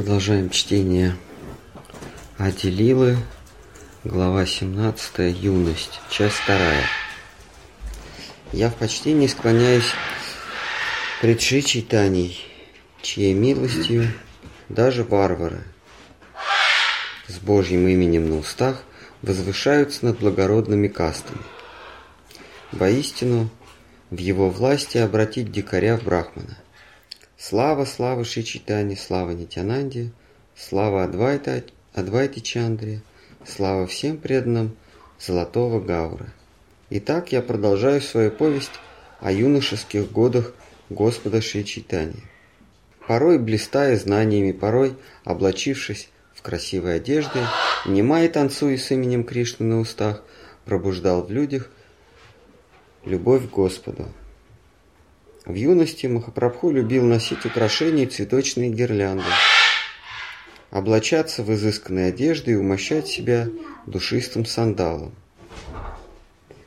Продолжаем чтение Аделилы, глава 17, юность, часть 2. Я в почтении склоняюсь пред читаний, чьей милостью даже варвары с Божьим именем на устах возвышаются над благородными кастами. Воистину, в его власти обратить дикаря в брахмана. Слава, слава Шичитани, слава Нитянанде, слава Адвайта, Адвайте Чандре, слава всем преданным Золотого Гаура. Итак, я продолжаю свою повесть о юношеских годах Господа Шичитани. Порой блистая знаниями, порой облачившись в красивой одежды, немая танцуя с именем Кришны на устах, пробуждал в людях любовь к Господу. В юности Махапрабху любил носить украшения и цветочные гирлянды, облачаться в изысканные одежды и умощать себя душистым сандалом.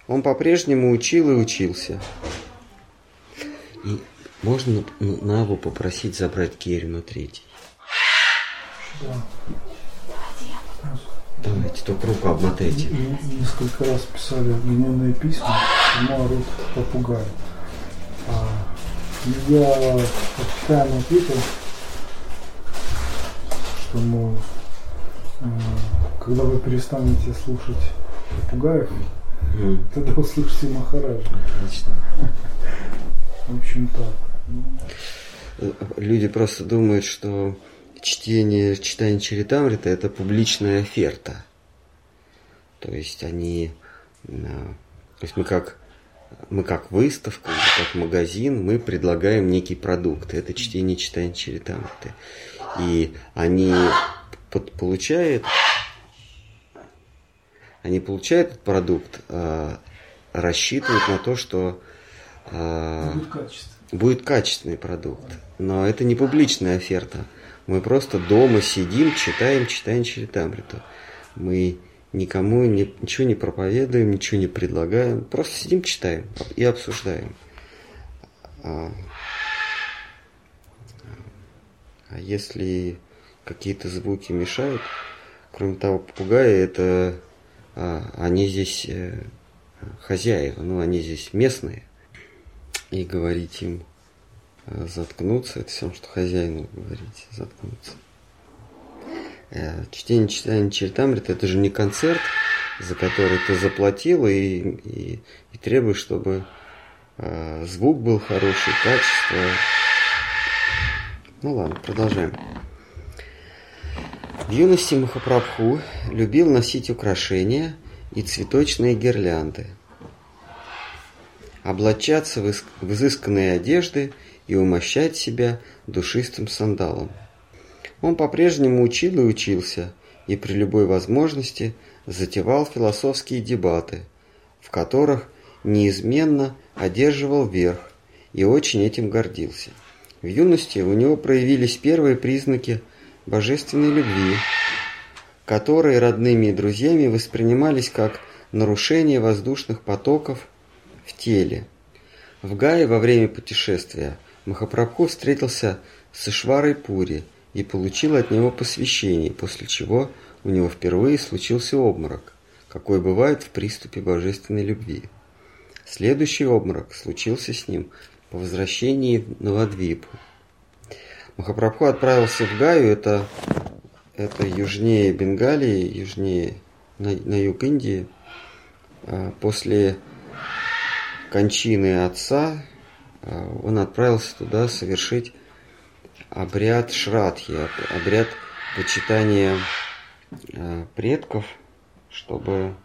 Он по-прежнему учил и учился. И можно Наву попросить забрать Керю на третий? Да. Давайте, только руку обмотайте. Несколько раз писали гневные письма, ему орут попугай. Я официально ответил, что, мол, э, когда вы перестанете слушать попугаев, mm. тогда услышите Махараджа. Отлично. В общем так. Люди просто думают, что чтение, читание Чаритамрита – это публичная оферта. То есть они, э, то есть мы как, мы как выставка, как магазин, мы предлагаем некий продукт. Это чтение, читание Чаритамриты. И они под, получают, они получают этот продукт, э, рассчитывают на то, что э, будет, качественный. будет качественный продукт. Но это не публичная оферта. Мы просто дома сидим, читаем, читаем Чаритамриту. Мы никому ничего не проповедуем, ничего не предлагаем. Просто сидим, читаем и обсуждаем. А, а если какие-то звуки мешают, кроме того, попугаи это а, они здесь э, хозяева, ну они здесь местные. И говорить им Э, заткнуться, это все, что хозяину говорить, заткнуться. Э, чтение читание Чертамрит это же не концерт, за который ты заплатил и, и, и требуешь, чтобы э, звук был хороший, качество. Ну ладно, продолжаем. В юности Махапрабху любил носить украшения и цветочные гирлянды, облачаться в изысканные одежды и умощать себя душистым сандалом. Он по-прежнему учил и учился, и при любой возможности затевал философские дебаты, в которых неизменно одерживал верх и очень этим гордился. В юности у него проявились первые признаки божественной любви, которые родными и друзьями воспринимались как нарушение воздушных потоков в теле. В Гае во время путешествия Махапрабху встретился с Ишварой Пури и получил от него посвящение, после чего у него впервые случился обморок, какой бывает в приступе божественной любви. Следующий обморок случился с ним по возвращении на Вадвипу. Махапрабху отправился в Гаю, это, это южнее Бенгалии, южнее на, на юг Индии. А, после кончины отца Э, он отправился туда совершить обряд Шрадхи, обряд почитания э, предков, чтобы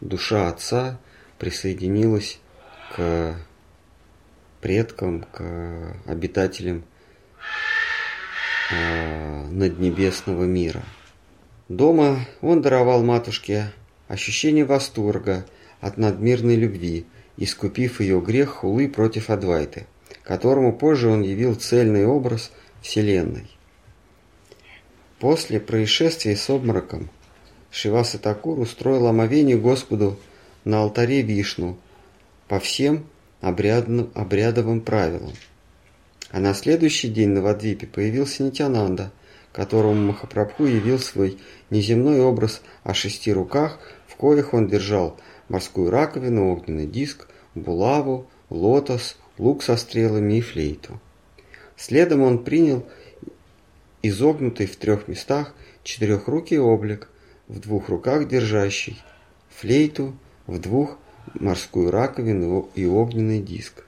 душа отца присоединилась к предкам, к обитателям э, наднебесного мира. Дома он даровал матушке ощущение восторга от надмирной любви, искупив ее грех хулы против Адвайты, которому позже он явил цельный образ Вселенной. После происшествия с обмороком Шиваса Такур устроил омовение Господу на алтаре Вишну по всем обрядным, обрядовым правилам. А на следующий день на Вадвипе появился Нитянанда, которому Махапрабху явил свой неземной образ о шести руках, в коих он держал морскую раковину, огненный диск, булаву, лотос, лук со стрелами и флейту. Следом он принял изогнутый в трех местах четырехрукий облик, в двух руках держащий флейту, в двух морскую раковину и огненный диск.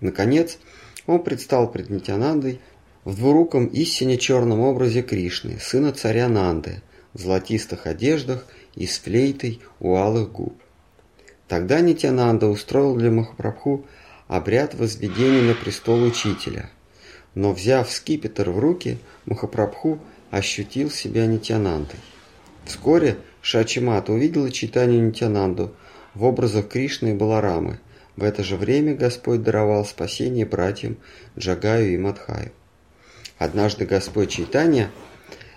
Наконец, он предстал пред Нитянандой в двуруком истине черном образе Кришны, сына царя Нанды, в золотистых одеждах и с флейтой у алых губ. Тогда Нитянанда устроил для Махапрабху обряд возведения на престол учителя. Но взяв скипетр в руки, Махапрабху ощутил себя Нитянандой. Вскоре Шачимата увидела читание Нитянанду в образах Кришны и Баларамы. В это же время Господь даровал спасение братьям Джагаю и Мадхаю. Однажды Господь Чайтанья,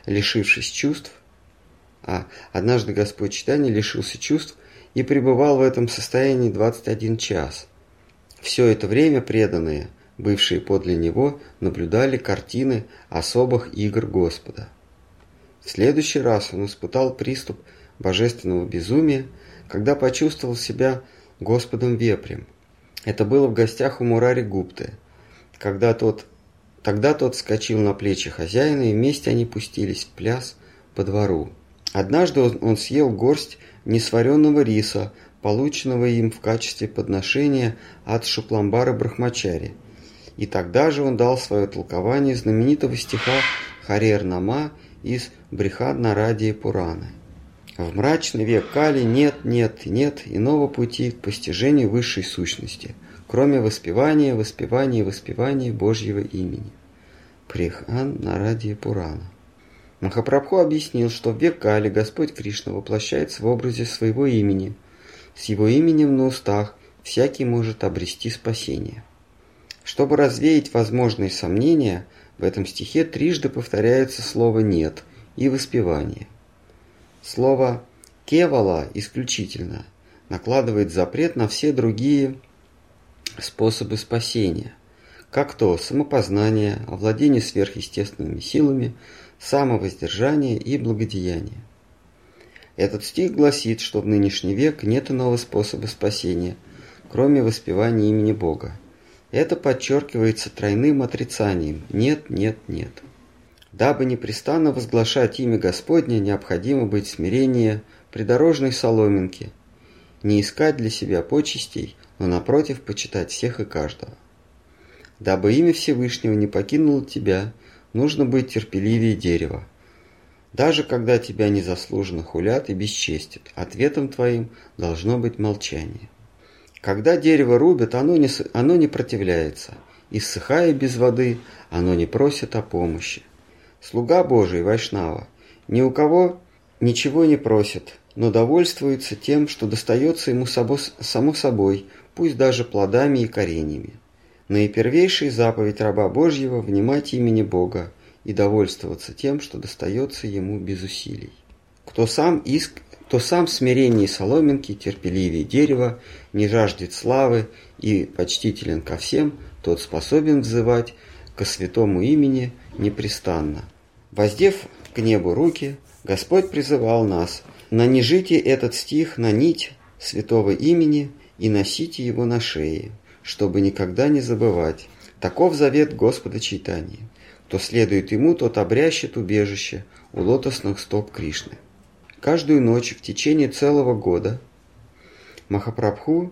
лишившись чувств, а однажды Господь Чайтанья лишился чувств и пребывал в этом состоянии 21 час. Все это время преданные, бывшие подле него, наблюдали картины особых игр Господа. В следующий раз он испытал приступ божественного безумия, когда почувствовал себя Господом вепрем. Это было в гостях у Мурари Гупты, когда тот, тогда тот вскочил на плечи хозяина, и вместе они пустились в пляс по двору. Однажды он, он съел горсть несваренного риса, полученного им в качестве подношения от Шупламбара Брахмачари. И тогда же он дал свое толкование знаменитого стиха Харер Нама из Брихаднарадии Пураны. В мрачный век Кали нет, нет, нет иного пути к постижению высшей сущности, кроме воспевания, воспевания и воспевания Божьего имени. Прихан Нарадия Пурана. Махапрабху объяснил, что в век Кали Господь Кришна воплощается в образе своего имени. С его именем на устах всякий может обрести спасение. Чтобы развеять возможные сомнения, в этом стихе трижды повторяется слово «нет» и воспевание. Слово «кевала» исключительно накладывает запрет на все другие способы спасения, как то самопознание, овладение сверхъестественными силами – самовоздержание и благодеяние. Этот стих гласит, что в нынешний век нет иного способа спасения, кроме воспевания имени Бога. Это подчеркивается тройным отрицанием «нет, нет, нет». Дабы непрестанно возглашать имя Господне, необходимо быть смирение придорожной соломинки, не искать для себя почестей, но напротив почитать всех и каждого. Дабы имя Всевышнего не покинуло тебя, нужно быть терпеливее дерева. Даже когда тебя незаслуженно хулят и бесчестят, ответом твоим должно быть молчание. Когда дерево рубят, оно не, оно не противляется, и ссыхая без воды, оно не просит о помощи. Слуга Божий, Вайшнава, ни у кого ничего не просит, но довольствуется тем, что достается ему само собой, пусть даже плодами и кореньями. Наипервейшая заповедь раба Божьего – внимать имени Бога и довольствоваться тем, что достается ему без усилий. Кто сам, иск, кто сам смирение соломинки, терпеливее дерева, не жаждет славы и почтителен ко всем, тот способен взывать ко святому имени непрестанно. Воздев к небу руки, Господь призывал нас, нанижите этот стих на нить святого имени и носите его на шее чтобы никогда не забывать. Таков завет Господа Чайтании. Кто следует ему, тот обрящет убежище у лотосных стоп Кришны. Каждую ночь в течение целого года Махапрабху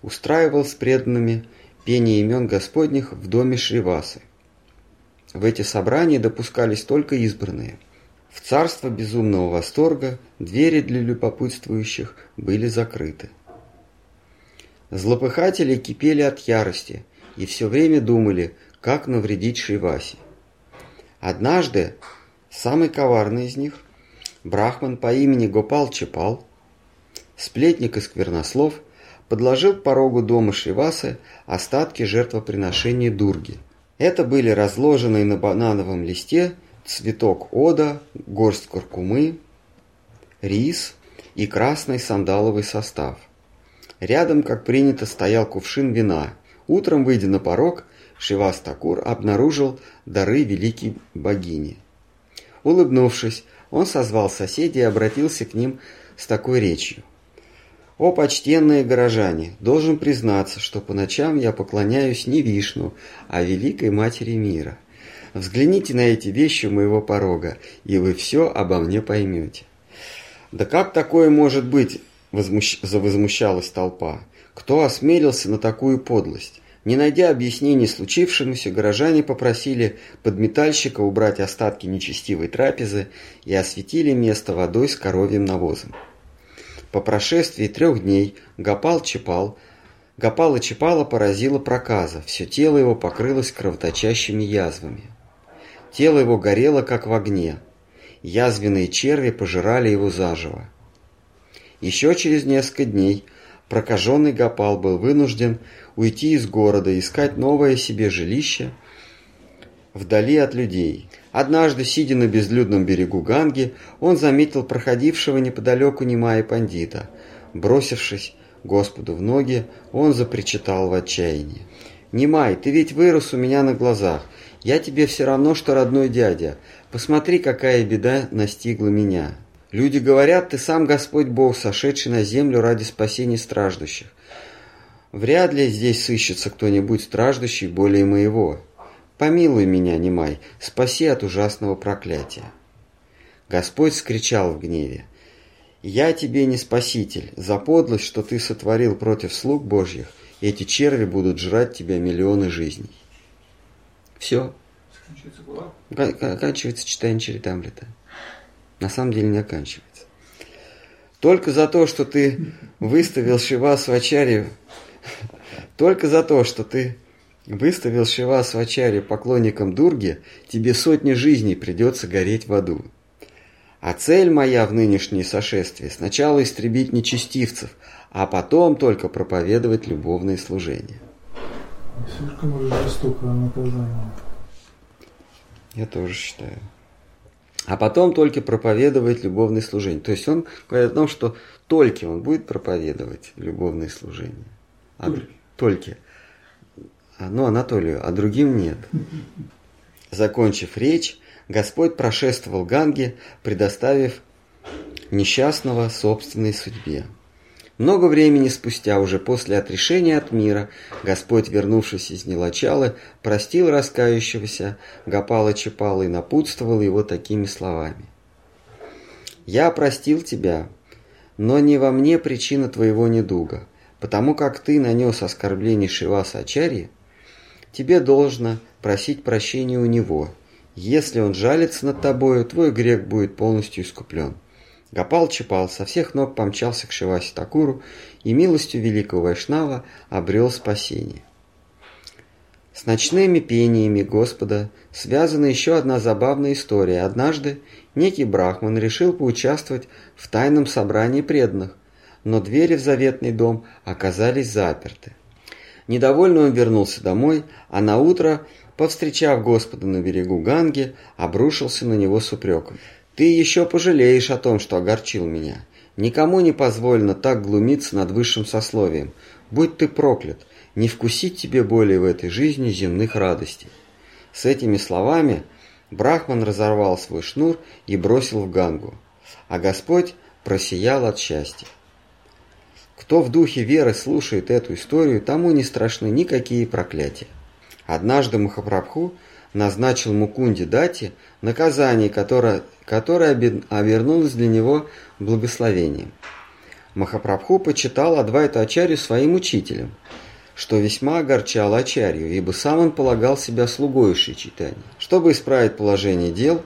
устраивал с преданными пение имен Господних в доме Шривасы. В эти собрания допускались только избранные. В царство безумного восторга двери для любопытствующих были закрыты. Злопыхатели кипели от ярости и все время думали, как навредить Шривасе. Однажды самый коварный из них, брахман по имени Гопал Чепал, сплетник и сквернослов, подложил к порогу дома Шривасы остатки жертвоприношения Дурги. Это были разложенные на банановом листе цветок ода, горсть куркумы, рис и красный сандаловый состав – Рядом, как принято, стоял кувшин вина. Утром, выйдя на порог, Шивас Такур обнаружил дары великой богини. Улыбнувшись, он созвал соседей и обратился к ним с такой речью. «О, почтенные горожане, должен признаться, что по ночам я поклоняюсь не Вишну, а Великой Матери Мира. Взгляните на эти вещи моего порога, и вы все обо мне поймете». «Да как такое может быть?» – возмущ... завозмущалась толпа. «Кто осмелился на такую подлость?» Не найдя объяснений случившемуся, горожане попросили подметальщика убрать остатки нечестивой трапезы и осветили место водой с коровьим навозом. По прошествии трех дней Гапал Чапал, Гапала Чапала поразила проказа, все тело его покрылось кровоточащими язвами. Тело его горело, как в огне. Язвенные черви пожирали его заживо. Еще через несколько дней прокаженный Гапал был вынужден уйти из города искать новое себе жилище вдали от людей. Однажды, сидя на безлюдном берегу Ганги, он заметил проходившего неподалеку Немая пандита. Бросившись Господу в ноги, он запричитал в отчаянии. «Немай, ты ведь вырос у меня на глазах. Я тебе все равно, что родной дядя. Посмотри, какая беда настигла меня. Люди говорят, ты сам Господь Бог, сошедший на землю ради спасения страждущих. Вряд ли здесь сыщется кто-нибудь страждущий более моего. Помилуй меня, Немай, спаси от ужасного проклятия. Господь скричал в гневе. «Я тебе не спаситель. За подлость, что ты сотворил против слуг Божьих, эти черви будут жрать тебя миллионы жизней». Все. Оканчивается читание Чаритамлита. На самом деле не оканчивается. Только за то, что ты выставил Шива Свачари только за то, что ты выставил Шива Свачари поклонником Дурги, тебе сотни жизней придется гореть в аду. А цель моя в нынешней сошествии сначала истребить нечестивцев, а потом только проповедовать любовные служения. Слишком уже жестокое наказание. Я тоже считаю. А потом только проповедовать любовные служения. То есть он говорит о том, что только он будет проповедовать любовные служения. А, только. А, ну, Анатолию, а другим нет. Закончив речь, Господь прошествовал Ганге, предоставив несчастного собственной судьбе. Много времени спустя, уже после отрешения от мира, Господь, вернувшись из Нелачалы, простил раскающегося Гапала Чапала и напутствовал его такими словами. «Я простил тебя, но не во мне причина твоего недуга. Потому как ты нанес оскорбление Шиваса Ачарьи, тебе должно просить прощения у него. Если он жалится над тобою, твой грех будет полностью искуплен. Гапал Чапал со всех ног помчался к Шивасе Такуру и милостью великого Вайшнава обрел спасение. С ночными пениями Господа связана еще одна забавная история. Однажды некий брахман решил поучаствовать в тайном собрании преданных, но двери в заветный дом оказались заперты. Недовольный он вернулся домой, а на утро, повстречав Господа на берегу Ганги, обрушился на него с упреком. «Ты еще пожалеешь о том, что огорчил меня. Никому не позволено так глумиться над высшим сословием. Будь ты проклят, не вкусить тебе более в этой жизни земных радостей». С этими словами Брахман разорвал свой шнур и бросил в Гангу, а Господь просиял от счастья. Кто в духе веры слушает эту историю, тому не страшны никакие проклятия. Однажды Махапрабху назначил Мукунде Дати наказание, которое, которое обернулось для него благословением. Махапрабху почитал Адвайту Ачарью своим учителем, что весьма огорчало Ачарью, ибо сам он полагал себя слугой читания. Чтобы исправить положение дел,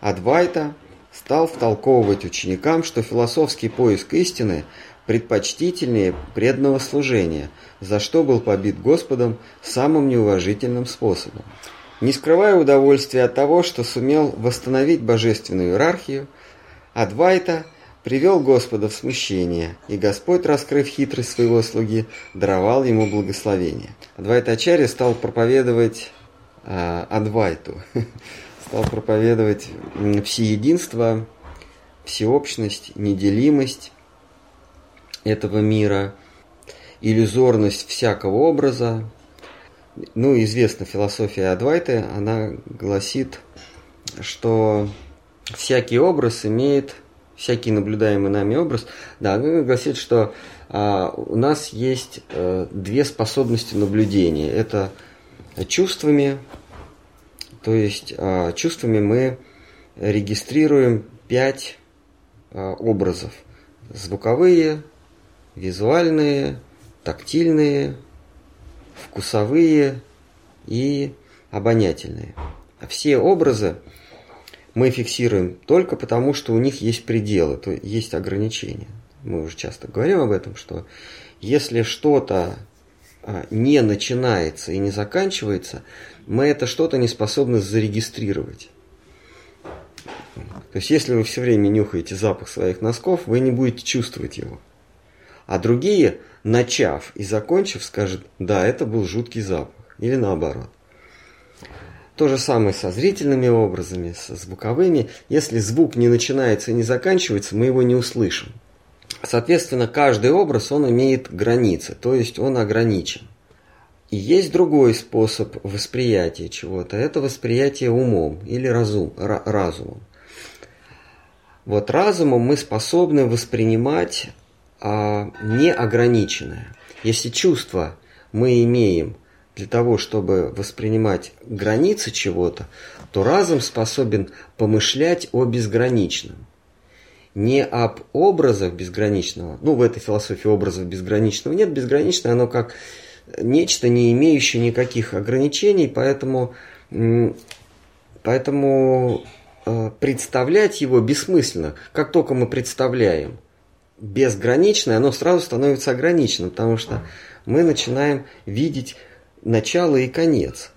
Адвайта стал втолковывать ученикам, что философский поиск истины предпочтительнее преданного служения, за что был побит Господом самым неуважительным способом. Не скрывая удовольствия от того, что сумел восстановить божественную иерархию, Адвайта привел Господа в смущение, и Господь, раскрыв хитрость своего слуги, даровал ему благословение. Адвайта Ачарья стал проповедовать э, Адвайту, стал проповедовать всеединство, всеобщность, неделимость, этого мира, иллюзорность всякого образа. Ну, известна философия Адвайты, она гласит, что всякий образ имеет, всякий наблюдаемый нами образ, да, гласит, что а, у нас есть а, две способности наблюдения. Это чувствами, то есть а, чувствами мы регистрируем пять а, образов. Звуковые, визуальные, тактильные, вкусовые и обонятельные. Все образы мы фиксируем только потому, что у них есть пределы, то есть ограничения. Мы уже часто говорим об этом, что если что-то а, не начинается и не заканчивается, мы это что-то не способны зарегистрировать. То есть, если вы все время нюхаете запах своих носков, вы не будете чувствовать его. А другие, начав и закончив, скажут, да, это был жуткий запах. Или наоборот. То же самое со зрительными образами, со звуковыми. Если звук не начинается и не заканчивается, мы его не услышим. Соответственно, каждый образ, он имеет границы, то есть он ограничен. И есть другой способ восприятия чего-то. Это восприятие умом или разум, разумом. Вот разумом мы способны воспринимать а, неограниченное. Если чувство мы имеем для того, чтобы воспринимать границы чего-то, то разум способен помышлять о безграничном. Не об образах безграничного, ну в этой философии образов безграничного нет, безграничное оно как нечто, не имеющее никаких ограничений, поэтому, поэтому э, представлять его бессмысленно. Как только мы представляем безграничное, оно сразу становится ограниченным, потому что мы начинаем видеть начало и конец.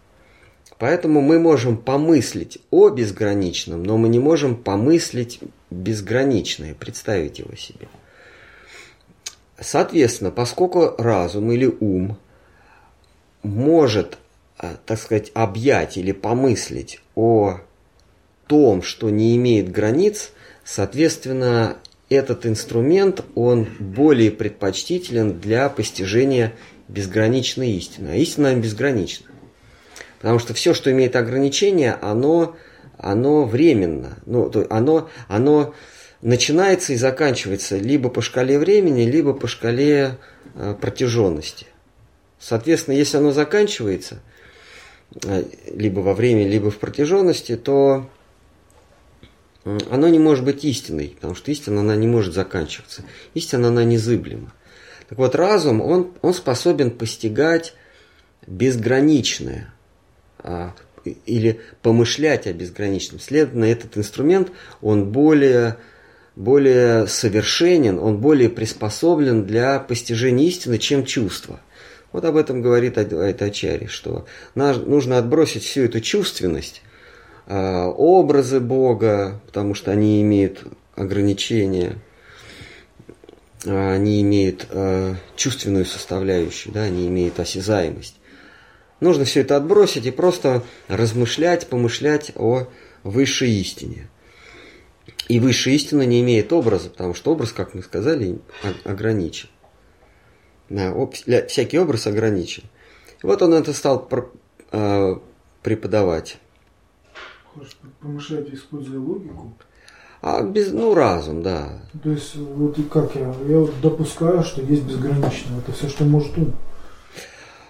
Поэтому мы можем помыслить о безграничном, но мы не можем помыслить безграничное, представить его себе. Соответственно, поскольку разум или ум может, а, так сказать, объять или помыслить о том, что не имеет границ, соответственно, этот инструмент, он более предпочтителен для постижения безграничной истины. А истина безгранична. Потому что все, что имеет ограничения, оно, оно временно. Ну, то, оно, оно начинается и заканчивается либо по шкале времени, либо по шкале э, протяженности. Соответственно, если оно заканчивается, э, либо во времени, либо в протяженности, то оно не может быть истиной, потому что истина, она не может заканчиваться. Истина, она незыблема. Так вот, разум, он, он способен постигать безграничное а, или помышлять о безграничном. Следовательно, этот инструмент, он более, более совершенен, он более приспособлен для постижения истины, чем чувство. Вот об этом говорит Айтачари, что нужно отбросить всю эту чувственность, образы Бога, потому что они имеют ограничения – а, они имеют э, чувственную составляющую, да, они имеют осязаемость. Нужно все это отбросить и просто размышлять, помышлять о высшей истине. И высшая истина не имеет образа, потому что образ, как мы сказали, ограничен. Да, всякий образ ограничен. Вот он это стал э, преподавать. Помышлять, используя логику? А без, ну, разум, да. То есть, вот и как я, я вот допускаю, что есть безграничное. Это все, что может ум.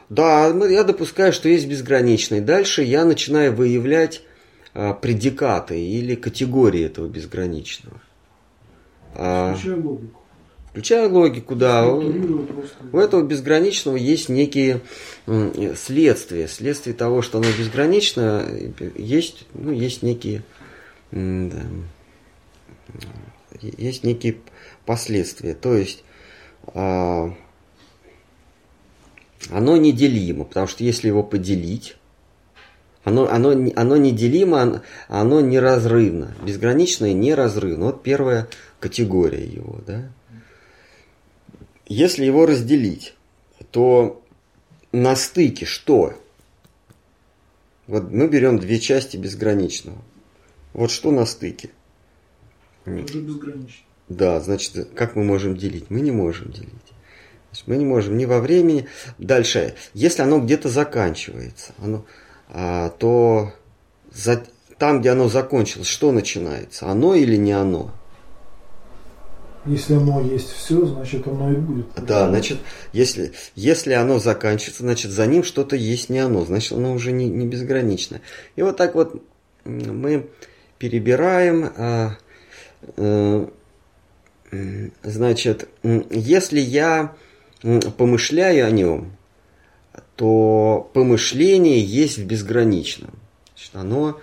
Да, я допускаю, что есть безграничный. Дальше я начинаю выявлять а, предикаты или категории этого безграничного. А, включая логику. Включая логику, да. У этого безграничного есть некие следствия. Следствие того, что оно безгранично, есть, ну, есть некие да, есть некие последствия. То есть э, оно неделимо, потому что если его поделить, оно, оно, оно неделимо, оно неразрывно. Безграничное неразрывно. Вот первая категория его. Да? Если его разделить, то на стыке что? Вот мы берем две части безграничного. Вот что на стыке? Уже безгранично. Да, значит, как мы можем делить? Мы не можем делить. Значит, мы не можем ни во времени. Дальше, если оно где-то заканчивается, оно, а, то, за, там, где оно закончилось, что начинается? Оно или не оно? Если оно есть все, значит оно и будет. Да, значит, если, если оно заканчивается, значит за ним что-то есть не оно, значит оно уже не, не безгранично. И вот так вот мы перебираем, а, а, значит, если я помышляю о нем, то помышление есть в безграничном. Значит, оно,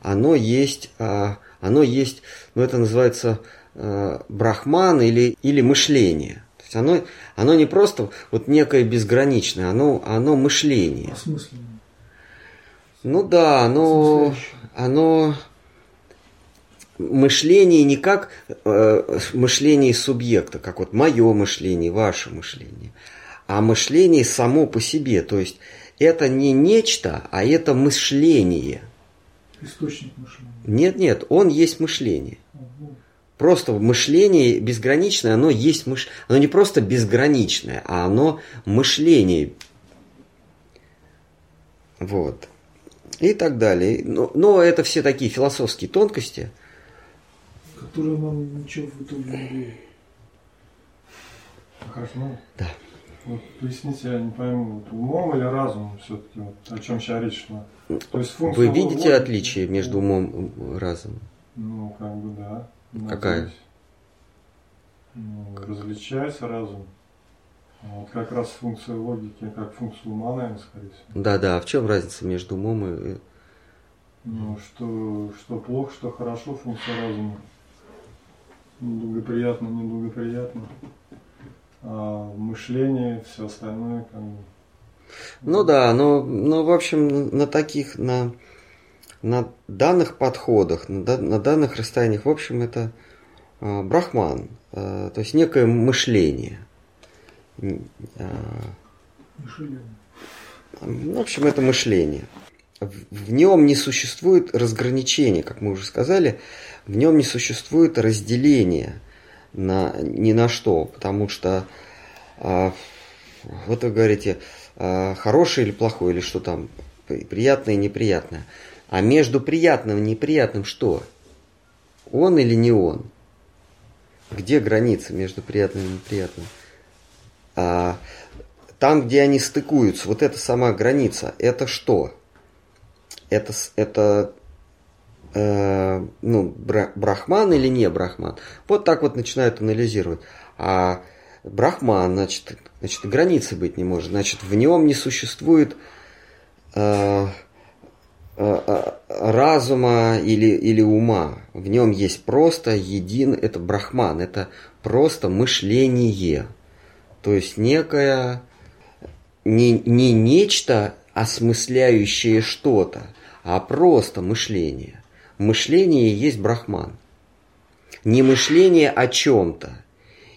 оно есть, а, оно есть, ну это называется э, брахман или, или мышление. То есть оно, оно не просто вот некое безграничное, оно, оно мышление. Осмысленное. Ну да, оно, оно мышление не как э, мышление субъекта, как вот мое мышление, ваше мышление, а мышление само по себе. То есть это не нечто, а это мышление. Источник мышления. Нет, нет, он есть мышление. Просто мышление безграничное, оно есть мыш... оно не просто безграничное, а оно мышление. Вот. И так далее. Но, но это все такие философские тонкости. Которые нам ничего в итоге не дают. Хорошо. Ну, Да. Вот поясните, я не пойму, вот умом или разумом все-таки, вот, о чем сейчас речь шла? То есть Вы функция видите логики- отличие между умом и разумом? Ну, как бы да. Какая? Надеюсь. Ну, различается разум. А Вот как раз функция логики, как функция ума, наверное, скорее всего. Да, да. А в чем разница между умом и... Ну, что, что плохо, что хорошо, функция разума. Благоприятно, неблагоприятно. А мышление, все остальное, как бы. Ну да, но, но в общем на таких, на, на данных подходах, на, да- на данных расстояниях, в общем, это а, брахман, а, то есть некое мышление. А, Мышление. В общем, это мышление. В, нем не существует разграничения, как мы уже сказали, в нем не существует разделения на, ни на что, потому что а, вот вы говорите, а, хорошее или плохое, или что там, при- приятное и неприятное. А между приятным и неприятным что? Он или не он? Где граница между приятным и неприятным? А, там, где они стыкуются, вот эта сама граница, это что? Это, это э, ну, бра- брахман или не брахман? Вот так вот начинают анализировать. А брахман, значит, значит, границы быть не может. Значит, в нем не существует э, разума или, или ума. В нем есть просто един, это брахман, это просто мышление. То есть некое, не, не нечто осмысляющее что-то, а просто мышление. Мышление есть брахман. Не мышление о чем-то,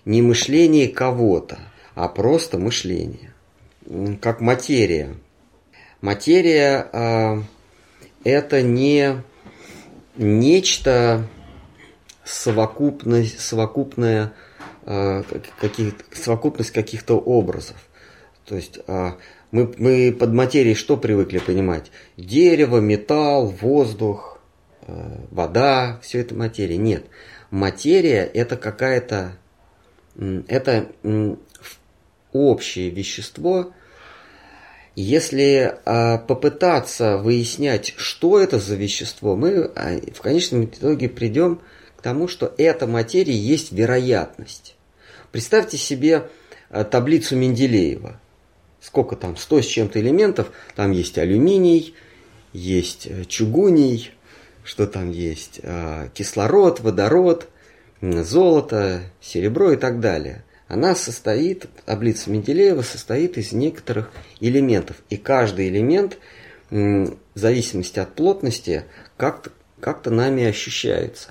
не мышление кого-то, а просто мышление. Как материя. Материя а, это не нечто совокупность, совокупное, как- каких, совокупность каких-то образов. То есть а, мы, мы под материей что привыкли понимать? Дерево, металл, воздух, э, вода, все это материя. Нет. Материя это какая-то, это общее вещество. Если а, попытаться выяснять, что это за вещество, мы а, в конечном итоге придем к тому, что эта материя есть вероятность. Представьте себе а, таблицу Менделеева. Сколько там, 100 с чем-то элементов. Там есть алюминий, есть э, чугуний, что там есть, а, кислород, водород, золото, серебро и так далее. Она состоит, таблица Менделеева состоит из некоторых элементов. И каждый элемент, в зависимости от плотности, как-то как нами ощущается.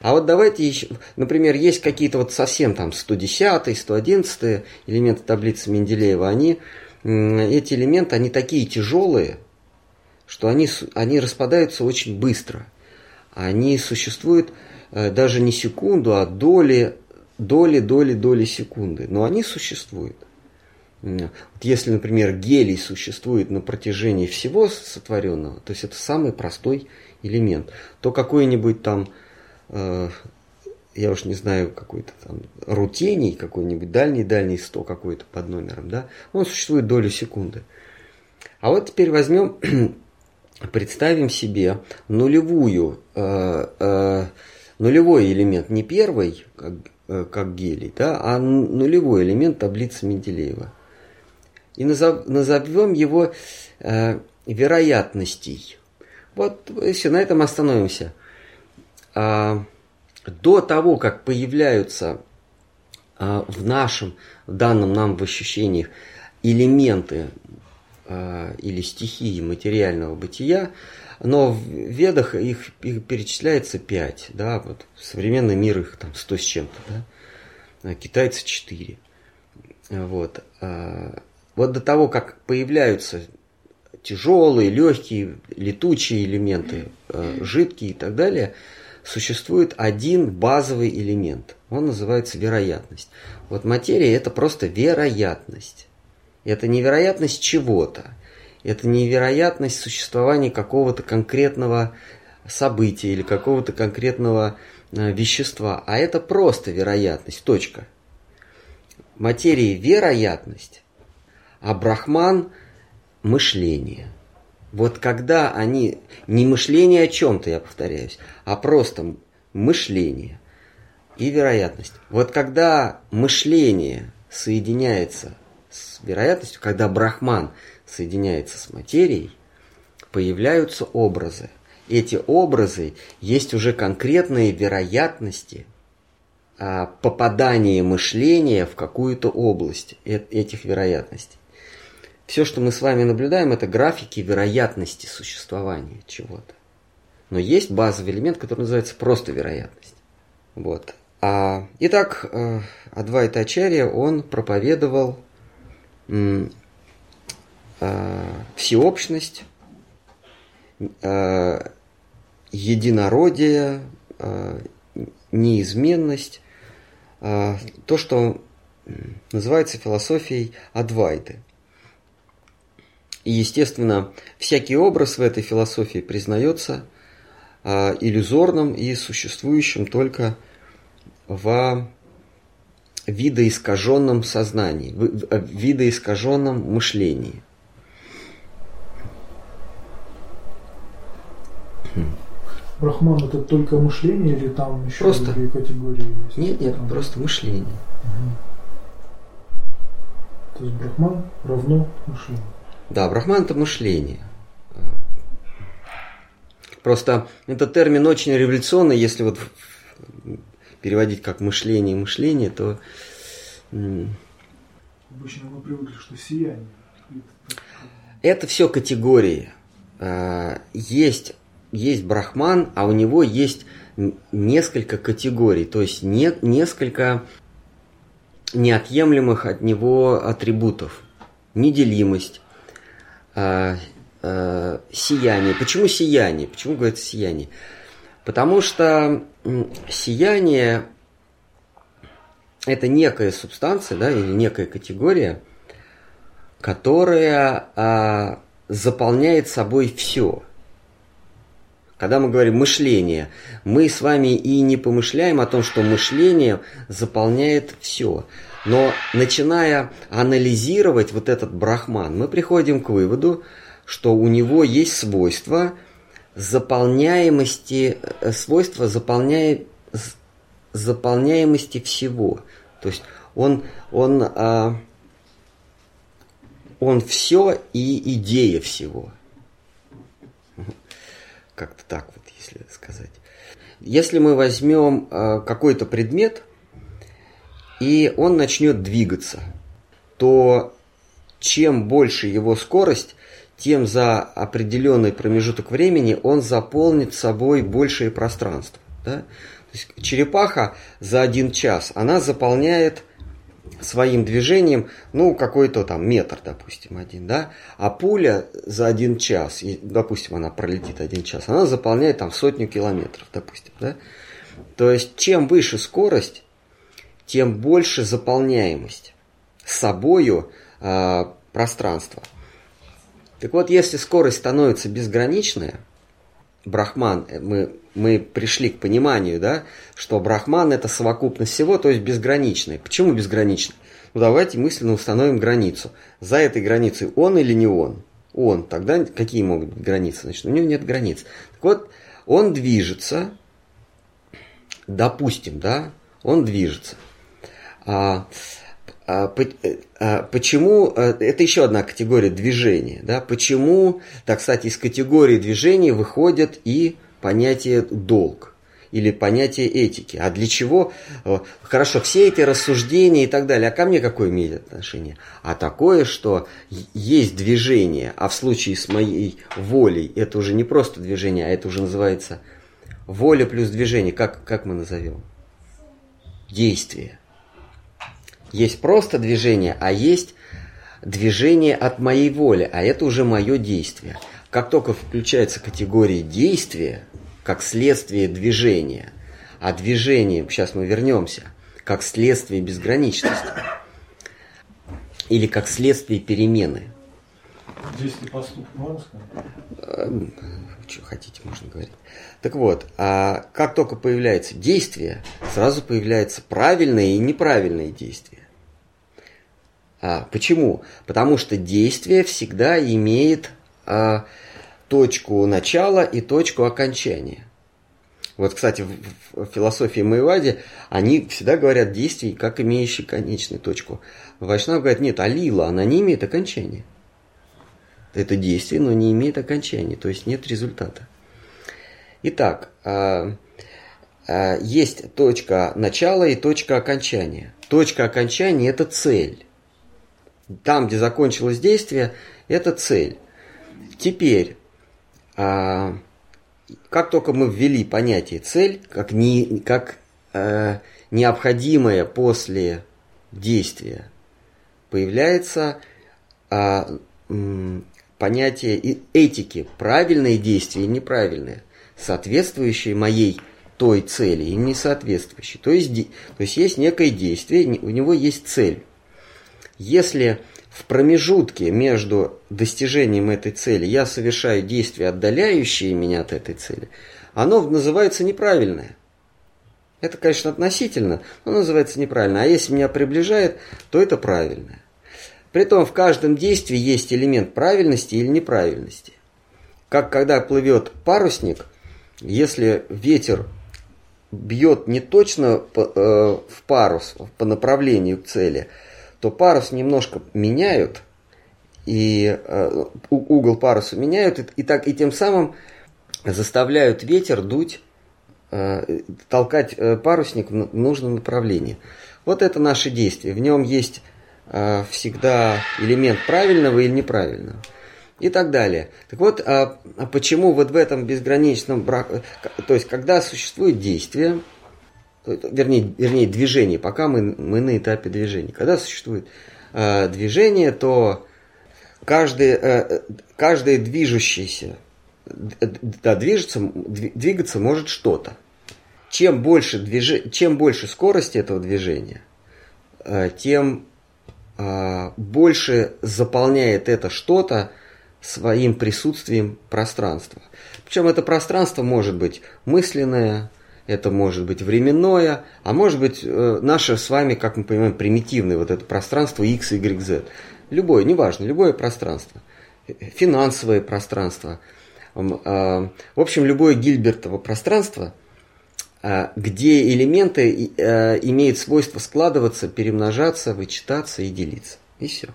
А вот давайте еще, например, есть какие-то вот совсем там 110 111 элементы таблицы Менделеева, они, эти элементы, они такие тяжелые, что они, они распадаются очень быстро. Они существуют э, даже не секунду, а доли, доли, доли, доли секунды. Но они существуют. Если, например, гелий существует на протяжении всего сотворенного, то есть это самый простой элемент, то какой-нибудь там, э, я уж не знаю, какой-то там рутений, какой-нибудь дальний-дальний 100 какой-то под номером, да, он существует долю секунды. А вот теперь возьмем, представим себе нулевую, э, э, нулевой элемент, не первый, как, э, как гелий, да, а нулевой элемент таблицы Менделеева – и назовем его э, вероятностей. Вот если на этом остановимся. А, до того, как появляются а, в нашем, в данном нам в ощущениях элементы а, или стихии материального бытия, но в ведах их, их перечисляется пять, да, вот современный мир их там сто с чем-то, да, а китайцы четыре. Вот. А, вот до того, как появляются тяжелые, легкие, летучие элементы, э, жидкие и так далее, существует один базовый элемент. Он называется вероятность. Вот материя это просто вероятность. Это невероятность чего-то. Это невероятность существования какого-то конкретного события или какого-то конкретного э, вещества. А это просто вероятность. Точка. Материи вероятность а брахман – мышление. Вот когда они, не мышление о чем-то, я повторяюсь, а просто мышление и вероятность. Вот когда мышление соединяется с вероятностью, когда брахман соединяется с материей, появляются образы. Эти образы есть уже конкретные вероятности а, попадания мышления в какую-то область э, этих вероятностей. Все, что мы с вами наблюдаем, это графики вероятности существования чего-то. Но есть базовый элемент, который называется просто вероятность. Вот. А, итак, э, Адвайта Ачарья, он проповедовал всеобщность, э, единородие, неизменность, то, что называется философией Адвайты – и, естественно, всякий образ в этой философии признается э, иллюзорным и существующим только в видоискаженном сознании, в видоискаженном мышлении. Брахман это только мышление или там еще просто... другие категории есть? Нет, нет, там... просто мышление. Угу. То есть Брахман равно мышлению. Да, брахман это мышление. Просто этот термин очень революционный, если вот переводить как мышление мышление, то... Обычно мы привыкли, что сияние. Это все категории. А, есть, есть брахман, а у него есть несколько категорий, то есть не, несколько неотъемлемых от него атрибутов. Неделимость, э, э, сияние. Почему сияние? Почему говорят сияние? Потому что сияние это некая субстанция, да, или некая категория, которая а, заполняет собой все. Когда мы говорим мышление, мы с вами и не помышляем о том, что мышление заполняет все. Но начиная анализировать вот этот брахман, мы приходим к выводу, что у него есть свойство заполняемости, э, свойство заполняя, заполняемости всего. То есть он, он, а, он все и идея всего. Как-то так вот, если сказать. Если мы возьмем а, какой-то предмет – и он начнет двигаться, то чем больше его скорость, тем за определенный промежуток времени он заполнит собой большее пространство. Да? То есть черепаха за один час, она заполняет своим движением, ну, какой-то там метр, допустим, один, да, а пуля за один час, и, допустим, она пролетит один час, она заполняет там сотню километров, допустим, да. То есть, чем выше скорость, тем больше заполняемость собою э, пространства. Так вот, если скорость становится безграничная, Брахман, э, мы, мы пришли к пониманию, да, что Брахман это совокупность всего, то есть безграничный. Почему безграничный? Ну давайте мысленно установим границу. За этой границей он или не он? Он. Тогда какие могут быть границы? Значит, у него нет границ. Так вот, он движется, допустим, да, он движется. А, а, а, почему, а, это еще одна категория движения, да, почему, так кстати, из категории движения выходит и понятие долг или понятие этики. А для чего? Э, хорошо, все эти рассуждения и так далее, а ко мне какое имеет отношение? А такое, что есть движение, а в случае с моей волей это уже не просто движение, а это уже называется воля плюс движение. Как, как мы назовем? Действие. Есть просто движение, а есть движение от моей воли, а это уже мое действие. Как только включается категория действия, как следствие движения, а движение, сейчас мы вернемся, как следствие безграничности, или как следствие перемены. Действие поступок можно сказать? Эм, что хотите, можно говорить. Так вот, а как только появляется действие, сразу появляется правильное и неправильное действие. А, почему? Потому что действие всегда имеет а, точку начала и точку окончания. Вот, кстати, в, философии Майвади они всегда говорят действий как имеющие конечную точку. Вайшнав говорит, нет, алила, она не имеет окончания. Это действие, но не имеет окончания, то есть нет результата. Итак, а, а, есть точка начала и точка окончания. Точка окончания – это цель. Там, где закончилось действие, это цель. Теперь, а, как только мы ввели понятие цель, как, не, как а, необходимое после действия, появляется м, понятие этики, правильные действия и неправильные, соответствующие моей той цели и не соответствующие. То есть, то есть есть некое действие, у него есть цель. Если в промежутке между достижением этой цели я совершаю действия, отдаляющие меня от этой цели, оно называется неправильное. Это, конечно, относительно, но называется неправильно. А если меня приближает, то это правильное. Притом в каждом действии есть элемент правильности или неправильности. Как когда плывет парусник, если ветер бьет не точно э, в парус по направлению к цели – то парус немножко меняют, и э, угол паруса меняют, и, и, так, и тем самым заставляют ветер дуть, э, толкать э, парусник в нужном направлении. Вот это наше действие. В нем есть э, всегда элемент правильного или неправильного. И так далее. Так вот, а, а почему вот в этом безграничном браке, то есть когда существует действие, вернее, вернее движение, пока мы, мы на этапе движения. Когда существует э, движение, то каждый, э, каждое движущееся, да, движется, двигаться может что-то. Чем больше, движ... чем больше скорости этого движения, э, тем э, больше заполняет это что-то своим присутствием пространства. Причем это пространство может быть мысленное, это может быть временное, а может быть э, наше с вами, как мы понимаем, примитивное вот это пространство x, y, z. Любое, неважно, любое пространство. Финансовое пространство. Э, в общем, любое Гильбертово пространство, э, где элементы имеют свойство складываться, перемножаться, вычитаться и делиться. И все.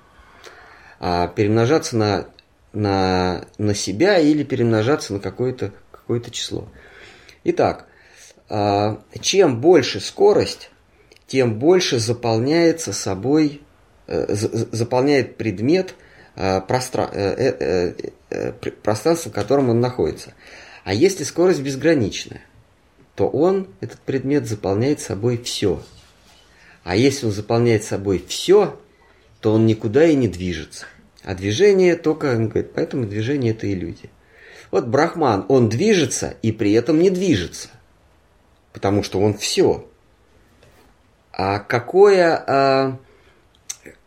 А перемножаться на, на, на себя или перемножаться на какое-то какое число. Итак, а, чем больше скорость, тем больше заполняется собой, э, заполняет предмет а, э, э, пространство, в котором он находится. А если скорость безграничная, то он, этот предмет, заполняет собой все. А если он заполняет собой все, то он никуда и не движется. А движение только, он говорит, поэтому движение это иллюзия. Вот Брахман, он движется и при этом не движется потому что он все. А какое, а,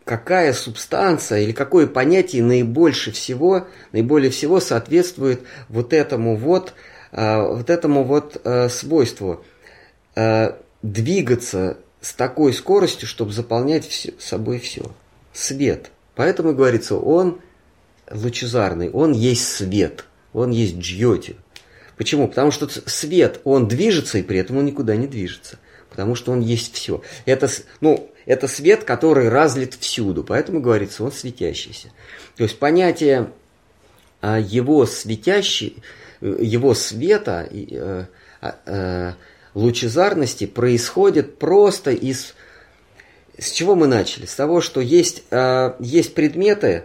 какая субстанция или какое понятие наибольше всего, наиболее всего соответствует вот этому вот, э, вот этому вот э, свойству э, двигаться с такой скоростью, чтобы заполнять все, собой все. Свет. Поэтому говорится, он лучезарный, он есть свет, он есть джьоти. Почему? Потому что свет, он движется, и при этом он никуда не движется. Потому что он есть все. Это, ну, это свет, который разлит всюду, поэтому говорится, он светящийся. То есть понятие а, его светящий, его света, э, а, э, лучезарности происходит просто из... С чего мы начали? С того, что есть, а, есть предметы,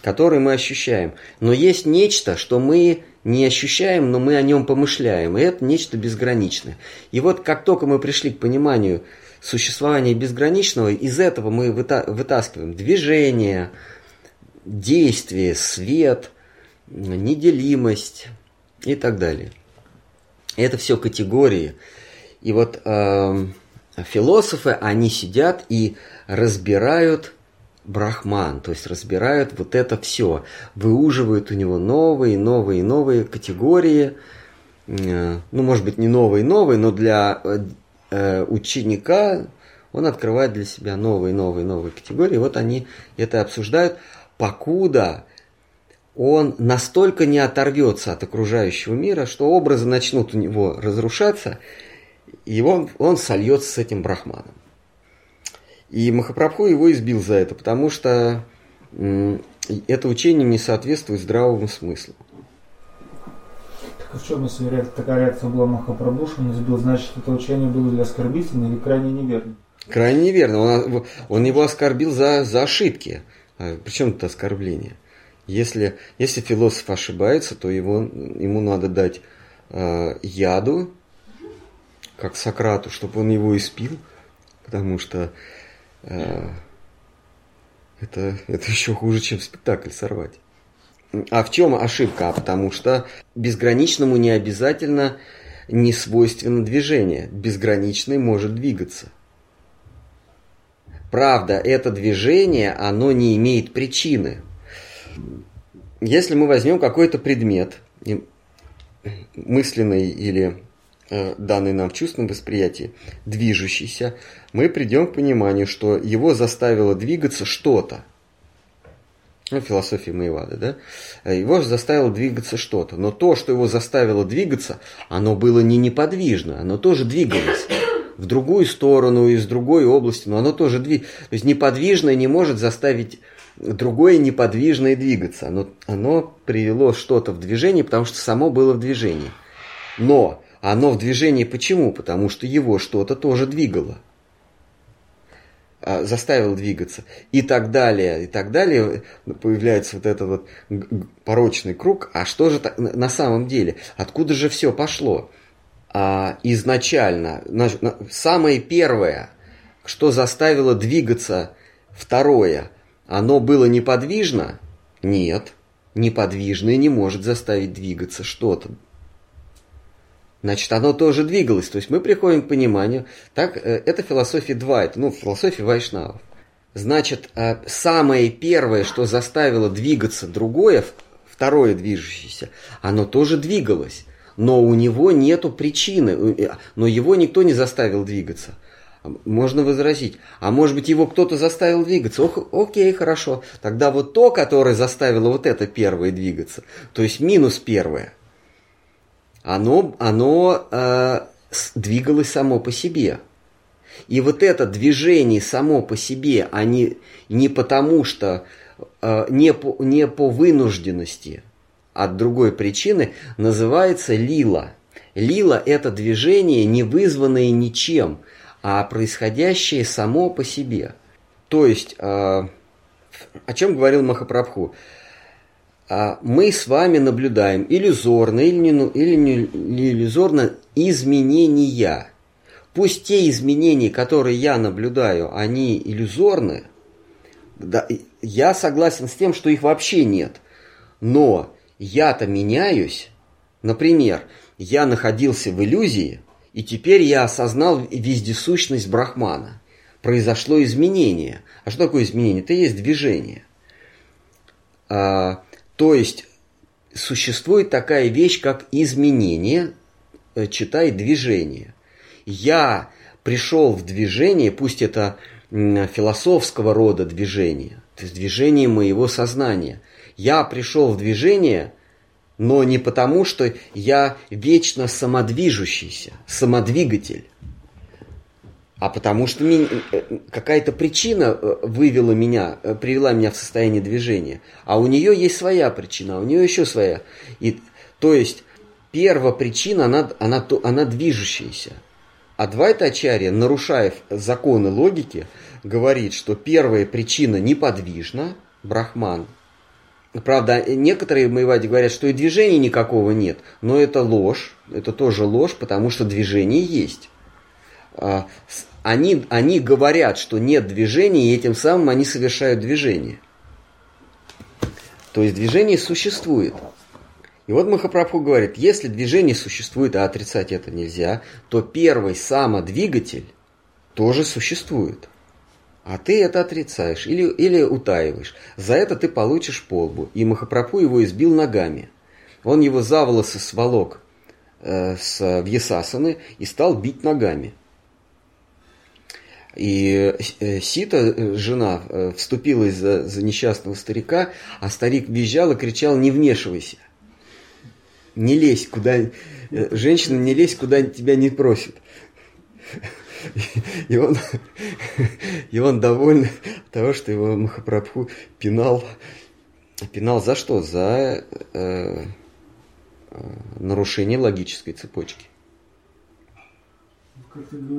которые мы ощущаем, но есть нечто, что мы не ощущаем, но мы о нем помышляем, и это нечто безграничное. И вот как только мы пришли к пониманию существования безграничного, из этого мы вытаскиваем движение, действие, свет, неделимость и так далее. Это все категории. И вот э, философы, они сидят и разбирают брахман, то есть разбирают вот это все, выуживают у него новые, новые, новые категории, э, ну, может быть, не новые, новые, но для э, э, ученика, он открывает для себя новые, новые, новые категории. Вот они это обсуждают, покуда он настолько не оторвется от окружающего мира, что образы начнут у него разрушаться, и он, он сольется с этим брахманом. И Махапрабху его избил за это, потому что это учение не соответствует здравому смыслу. В чем если такая реакция была Махапрабху, что он избил, значит, это учение было для оскорбительно или крайне неверно? Крайне неверно. Он, он его оскорбил за, за ошибки. А Причем это оскорбление? Если, если философ ошибается, то его, ему надо дать э, яду, как Сократу, чтобы он его испил, потому что это, это еще хуже, чем спектакль сорвать. А в чем ошибка? А потому что безграничному не обязательно не свойственно движение. Безграничный может двигаться. Правда, это движение, оно не имеет причины. Если мы возьмем какой-то предмет, мысленный или э, данный нам в чувственном восприятии, движущийся, мы придем к пониманию, что его заставило двигаться что-то – ну, философии Маевады, да, его заставило двигаться что-то. Но то, что его заставило двигаться, оно было не неподвижно, оно тоже двигалось в другую сторону, из другой области, но оно тоже двигалось. То есть неподвижное не может заставить другое неподвижное двигаться. Оно, оно привело что-то в движение, потому что само было в движении. Но оно в движении почему? Потому что его что-то тоже двигало. А, заставил двигаться и так далее, и так далее, появляется вот этот вот порочный круг. А что же на самом деле? Откуда же все пошло? А, изначально, самое первое, что заставило двигаться второе, оно было неподвижно? Нет, неподвижное не может заставить двигаться что-то значит, оно тоже двигалось. То есть мы приходим к пониманию, так, э, это философия Двайта, ну, философия Вайшнавов. Значит, э, самое первое, что заставило двигаться другое, второе движущееся, оно тоже двигалось. Но у него нету причины, э, но его никто не заставил двигаться. Можно возразить, а может быть его кто-то заставил двигаться? Ох, окей, хорошо. Тогда вот то, которое заставило вот это первое двигаться, то есть минус первое, оно, оно э, двигалось само по себе. И вот это движение само по себе, а не, не потому что, э, не, по, не по вынужденности от другой причины, называется лила. Лила – это движение, не вызванное ничем, а происходящее само по себе. То есть, э, о чем говорил Махапрабху? А мы с вами наблюдаем иллюзорно или не, или не иллюзорно изменения. Пусть те изменения, которые я наблюдаю, они иллюзорны, да, я согласен с тем, что их вообще нет. Но я-то меняюсь. Например, я находился в иллюзии, и теперь я осознал вездесущность Брахмана. произошло изменение. А что такое изменение? Это есть движение. А, то есть существует такая вещь, как изменение, э, читай движение. Я пришел в движение, пусть это философского рода движение, то есть движение моего сознания. Я пришел в движение, но не потому, что я вечно самодвижущийся, самодвигатель, а потому что э, какая-то причина э, вывела меня, э, привела меня в состояние движения. А у нее есть своя причина, а у нее еще своя. И, то есть первая причина, она, она, она движущаяся. Адвайта Ачарья, нарушая законы логики, говорит, что первая причина неподвижна, брахман. Правда, некоторые Майвади говорят, что и движения никакого нет, но это ложь, это тоже ложь, потому что движение есть. А, они, они говорят, что нет движения, и этим самым они совершают движение. То есть движение существует. И вот Махапрабху говорит, если движение существует, а отрицать это нельзя, то первый самодвигатель тоже существует. А ты это отрицаешь или, или утаиваешь. За это ты получишь полбу. И Махапрабху его избил ногами. Он его за волосы сволок э, с Вьесасаны и стал бить ногами. И э, Сита, э, жена, э, вступилась за, за несчастного старика, а старик визжал и кричал «не вмешивайся» не лезь, куда... Женщина, не лезь, куда тебя не просит. И он, и он доволен того, что его Махапрабху пинал. Пинал за что? За э, нарушение логической цепочки.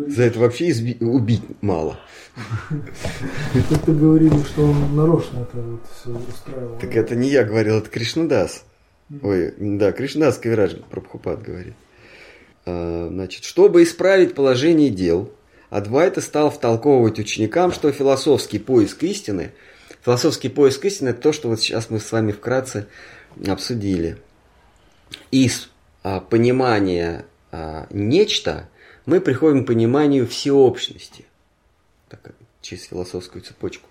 За это вообще изби- убить мало. Как-то говорили, что он нарочно это вот все устраивал. Так это не я говорил, это Кришнадас. Ой, да, Кришнас Кавирадж Прабхупад говорит. А, значит, чтобы исправить положение дел, Адвайта стал втолковывать ученикам, что философский поиск истины, философский поиск истины – это то, что вот сейчас мы с вами вкратце обсудили. Из а, понимания а, нечто мы приходим к пониманию всеобщности, так, через философскую цепочку.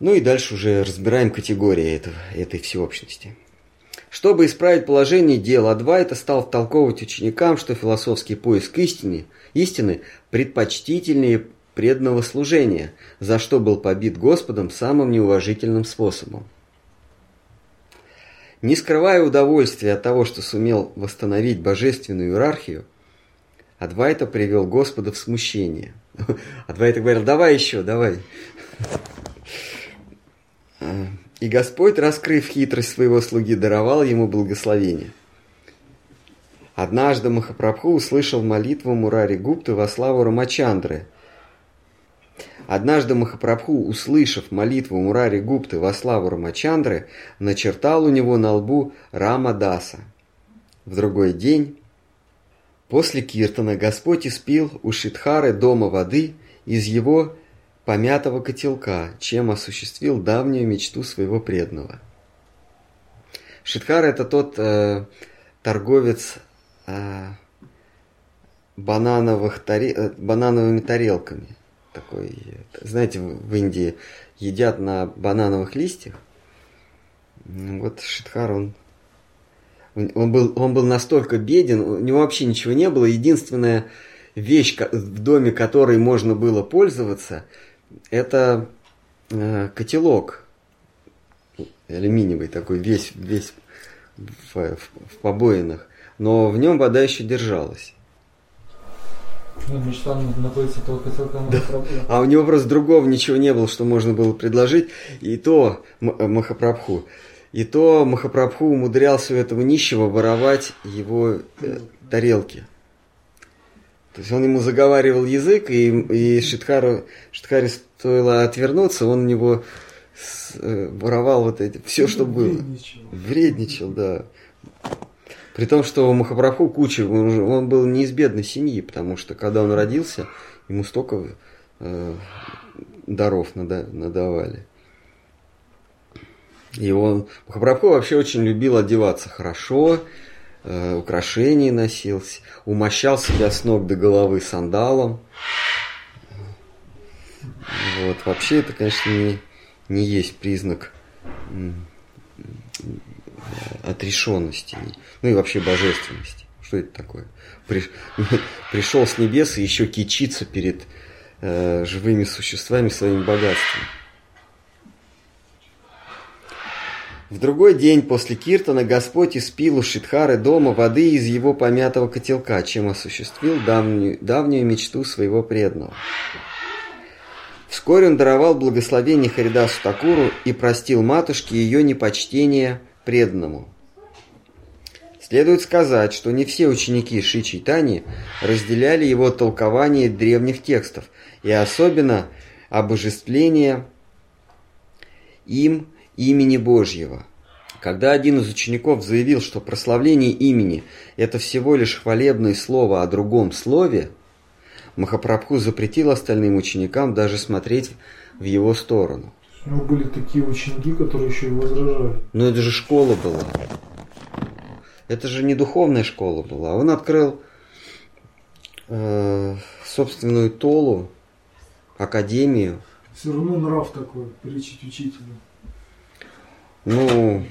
Ну и дальше уже разбираем категории этого, этой всеобщности. Чтобы исправить положение дел, Адвайта стал втолковывать ученикам, что философский поиск истины, истины предпочтительнее преданного служения, за что был побит Господом самым неуважительным способом. Не скрывая удовольствия от того, что сумел восстановить божественную иерархию, Адвайта привел Господа в смущение. Адвайта говорил, давай еще, давай. И Господь, раскрыв хитрость своего слуги, даровал ему благословение. Однажды Махапрабху услышал молитву Мурари Гупты во славу Рамачандры. Однажды Махапрабху, услышав молитву Мурари Гупты во славу Рамачандры, начертал у него на лбу Рамадаса. В другой день, после Киртана, Господь испил у Шидхары дома воды из его помятого котелка, чем осуществил давнюю мечту своего преданного. Шидхар это тот э, торговец э, банановых таре... Э, банановыми тарелками. Такой, знаете, в Индии едят на банановых листьях. Вот Шидхар, он, он, был, он был настолько беден, у него вообще ничего не было. Единственная вещь в доме, которой можно было пользоваться – это э, котелок алюминиевый такой, весь, весь в, в, в побоинах, но в нем вода еще держалась. Ну, мечта находится только да. А у него просто другого ничего не было, что можно было предложить. И то Махапрабху, и то Махапрабху умудрялся у этого нищего воровать его э, тарелки. То есть он ему заговаривал язык, и, и Шидхару, Шидхаре стоило отвернуться, он у него с, э, воровал вот эти, все, что было. Вредничал. Да. При том, что у Махапрабху куча, он, он был не из бедной семьи, потому что когда он родился, ему столько э, даров нада, надавали. И он, Махапрабху вообще очень любил одеваться хорошо, э, украшений носил, умощал себя с ног до головы сандалом. Вот. Вообще это, конечно, не, не есть признак отрешенности, ну и вообще божественности. Что это такое? При, пришел с небес и еще кичится перед э, живыми существами своим богатством. В другой день после Киртана Господь испил у Шидхары дома воды из его помятого котелка, чем осуществил давнюю, давнюю мечту своего преданного. Вскоре он даровал благословение Харидасу Такуру и простил матушке ее непочтение преданному. Следует сказать, что не все ученики Ши Чайтани разделяли его толкование древних текстов, и особенно обожествление им имени Божьего. Когда один из учеников заявил, что прославление имени – это всего лишь хвалебное слово о другом слове, Махапрабху запретил остальным ученикам даже смотреть в его сторону. У него были такие ученики, которые еще и возражали. Но это же школа была. Это же не духовная школа была. Он открыл э, собственную толу, академию. Все равно нрав такой, перечить учителю. Ну,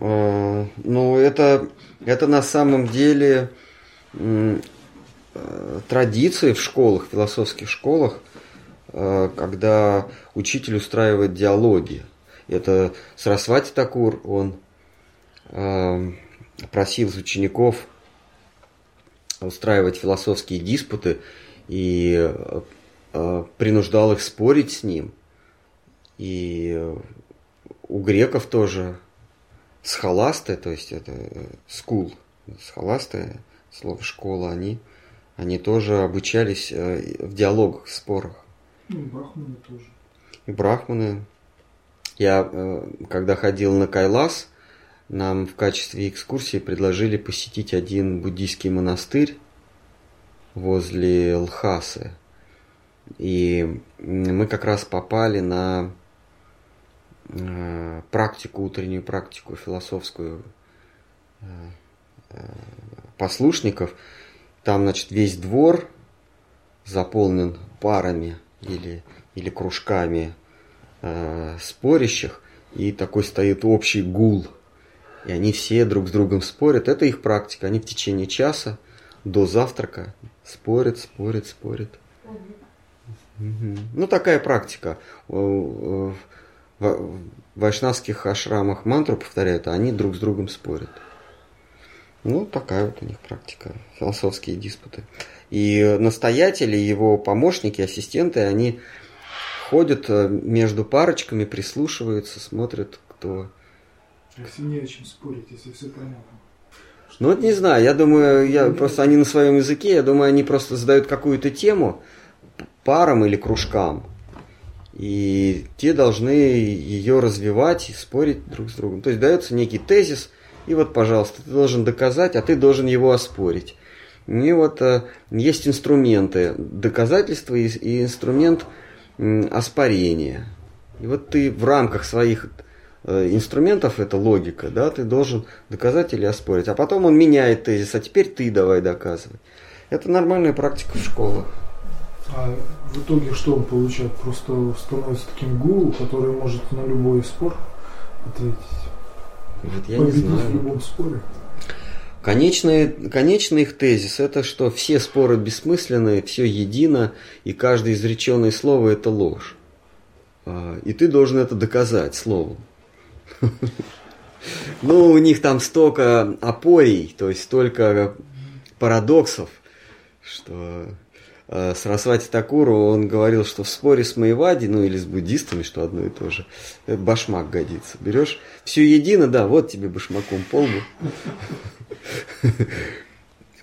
э, ну это, это на самом деле э, традиции в школах, философских школах, э, когда учитель устраивает диалоги. Это Сарасвати Такур, он э, просил учеников устраивать философские диспуты и э, принуждал их спорить с ним. И у греков тоже схоласты, то есть это скул, схоласты, слово школа, они, они тоже обучались э, в диалогах, в спорах. Ну, и брахманы тоже. И брахманы. Я, э, когда ходил на Кайлас, нам в качестве экскурсии предложили посетить один буддийский монастырь возле Лхасы. И мы как раз попали на Э, практику, утреннюю практику философскую э, э, послушников. Там, значит, весь двор заполнен парами или, или кружками э, спорящих, и такой стоит общий гул. И они все друг с другом спорят. Это их практика. Они в течение часа до завтрака спорят, спорят, спорят. Угу. Ну, такая практика в вайшнавских ашрамах мантру повторяют, а они друг с другом спорят. Ну, такая вот у них практика, философские диспуты. И настоятели, его помощники, ассистенты, они ходят э, между парочками, прислушиваются, смотрят, кто... Если не о чем спорить, если все понятно. Ну вот не знаю, я думаю, я просто они на своем языке, я думаю, они просто задают какую-то тему парам или кружкам. И те должны ее развивать спорить друг с другом. То есть дается некий тезис, и вот, пожалуйста, ты должен доказать, а ты должен его оспорить. И вот э, есть инструменты доказательства и, и инструмент э, оспорения. И вот ты в рамках своих э, инструментов, это логика, да, ты должен доказать или оспорить. А потом он меняет тезис, а теперь ты давай доказывай. Это нормальная практика в школах. А в итоге что он получает? Просто становится таким гуру, который может на любой спор ответить. Вот я не знаю. в любом споре. Конечный, конечный их тезис – это что все споры бессмысленны, все едино, и каждое изреченное слово – это ложь. А, и ты должен это доказать словом. Ну, у них там столько опорий, то есть столько парадоксов, что э, Сарасвати Такуру, он говорил, что в споре с Маевади, ну или с буддистами, что одно и то же, э, башмак годится. Берешь все едино, да, вот тебе башмаком полбу.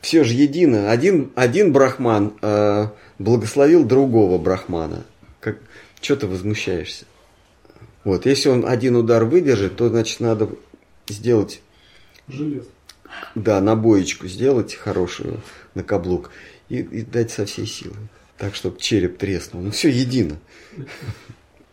Все же едино. Один, один брахман э, благословил другого брахмана. Как, что ты возмущаешься? Вот, если он один удар выдержит, то, значит, надо сделать... Железо. Да, набоечку сделать хорошую на каблук и, и дать со всей силы. Так, чтобы череп треснул. Ну, все едино.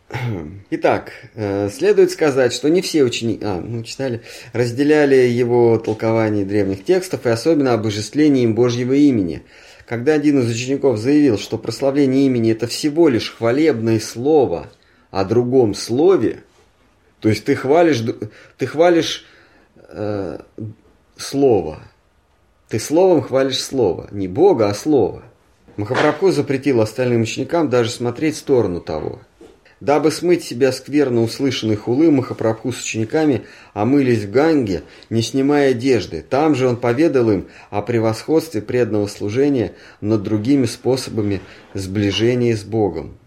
Итак, э, следует сказать, что не все ученики, а, ну, читали, разделяли его толкование древних текстов и особенно обожествление им Божьего имени, когда один из учеников заявил, что прославление имени это всего лишь хвалебное слово о другом слове, то есть ты хвалишь, ты хвалишь э, слово, ты словом хвалишь слово, не Бога, а слово. Махапрабху запретил остальным ученикам даже смотреть в сторону того – Дабы смыть себя скверно услышанной хулы, Махапрабху с учениками омылись в Ганге, не снимая одежды. Там же он поведал им о превосходстве преданного служения над другими способами сближения с Богом.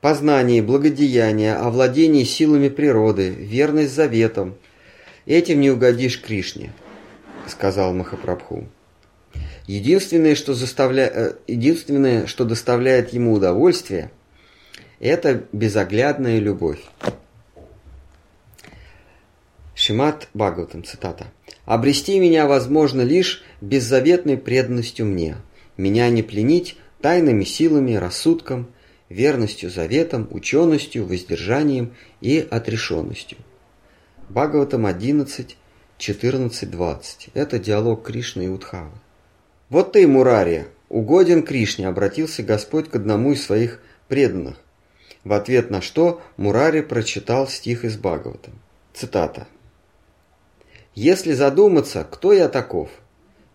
Познание, благодеяние, овладение силами природы, верность заветам. Этим не угодишь Кришне, сказал Махапрабху. Единственное, что, заставля... Э, единственное, что доставляет ему удовольствие – это безоглядная любовь. Шимат Бхагаватам, цитата. «Обрести меня возможно лишь беззаветной преданностью мне. Меня не пленить тайными силами, рассудком, верностью заветам, ученостью, воздержанием и отрешенностью». Бхагаватам 11, 14, 20. Это диалог Кришны и Удхавы. «Вот ты, Мурари, угоден Кришне», обратился Господь к одному из своих преданных в ответ на что Мурари прочитал стих из Бхагавата. Цитата. «Если задуматься, кто я таков?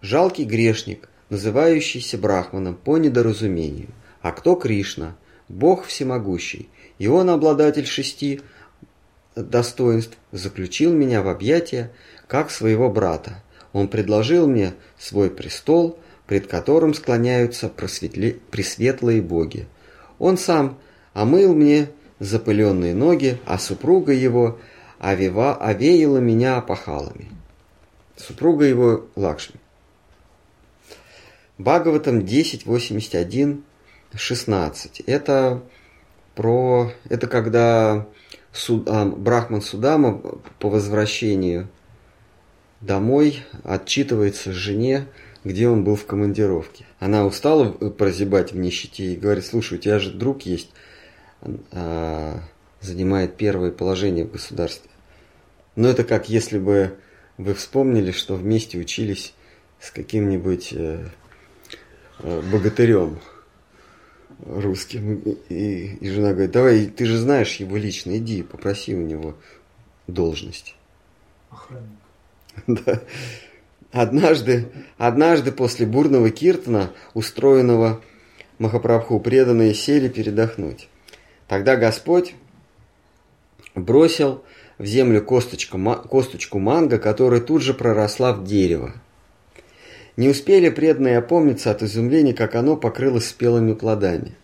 Жалкий грешник, называющийся Брахманом по недоразумению. А кто Кришна? Бог всемогущий, и он обладатель шести достоинств, заключил меня в объятия, как своего брата. Он предложил мне свой престол, пред которым склоняются просветле... пресветлые боги. Он сам омыл мне запыленные ноги, а супруга его овева, овеяла меня опахалами. Супруга его Лакшми. Бхагаватам 10.81, 16. Это про... Это когда суд, Брахман Судама по возвращению домой отчитывается жене, где он был в командировке. Она устала прозябать в нищете и говорит, слушай, у тебя же друг есть, а, занимает первое положение в государстве. Но это как если бы вы вспомнили, что вместе учились с каким-нибудь э, э, богатырем русским. И, и жена говорит, давай, ты же знаешь его лично, иди, попроси у него должность. Охранник. Однажды, однажды после бурного киртана, устроенного Махапрабху, преданные сели передохнуть. Тогда Господь бросил в землю косточку, косточку манго, которая тут же проросла в дерево. Не успели преданные опомниться от изумления, как оно покрылось спелыми плодами.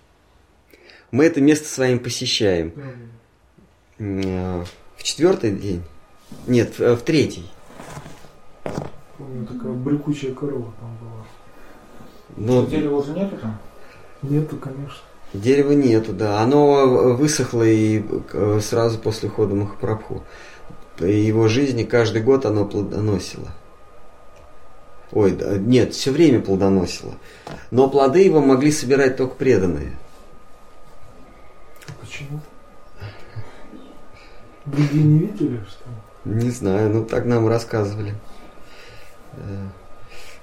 Мы это место с вами посещаем. Э, в четвертый день? Нет, в третий. Помню, такая брыкучая корова там была. Но... Дерева уже нету там? Нету, конечно. Дерева нету, да. Оно высохло и э, сразу после ухода Махапрабху. Его жизни каждый год оно плодоносило. Ой, да, нет, все время плодоносило. Но плоды его могли собирать только преданные. Почему? Другие не видели, что? Не знаю, ну так нам рассказывали. Э,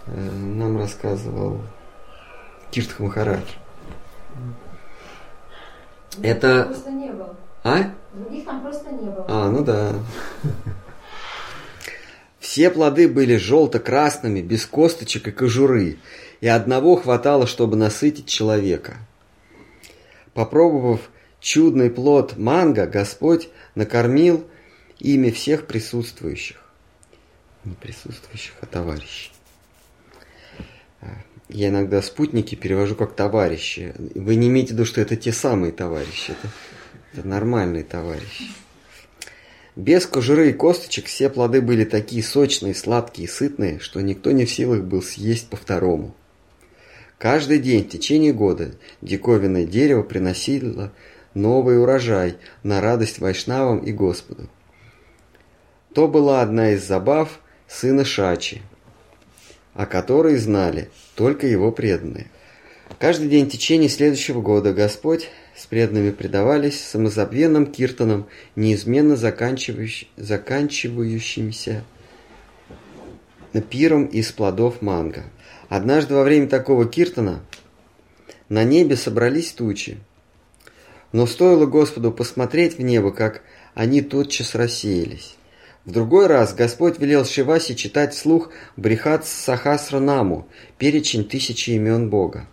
э, нам рассказывал Киртха Махарадж. Это... Просто не было. А? Других там просто не было. А, ну да. Все плоды были желто-красными, без косточек и кожуры, и одного хватало, чтобы насытить человека. Попробовав чудный плод манго, Господь накормил ими всех присутствующих. Не присутствующих, а товарищей. Я иногда спутники перевожу как товарищи. Вы не имеете в виду, что это те самые товарищи. Это, это нормальные товарищи. Без кожуры и косточек все плоды были такие сочные, сладкие и сытные, что никто не в силах был съесть по второму. Каждый день в течение года диковинное дерево приносило новый урожай на радость Вайшнавам и Господу. То была одна из забав сына Шачи, о которой знали только его преданные. Каждый день в течение следующего года Господь с преданными предавались самозабвенным киртанам, неизменно заканчивающ... заканчивающимся пиром из плодов манго. Однажды во время такого киртана на небе собрались тучи. Но стоило Господу посмотреть в небо, как они тотчас рассеялись. В другой раз Господь велел Шивасе читать вслух Брихат Сахасранаму, перечень тысячи имен Бога.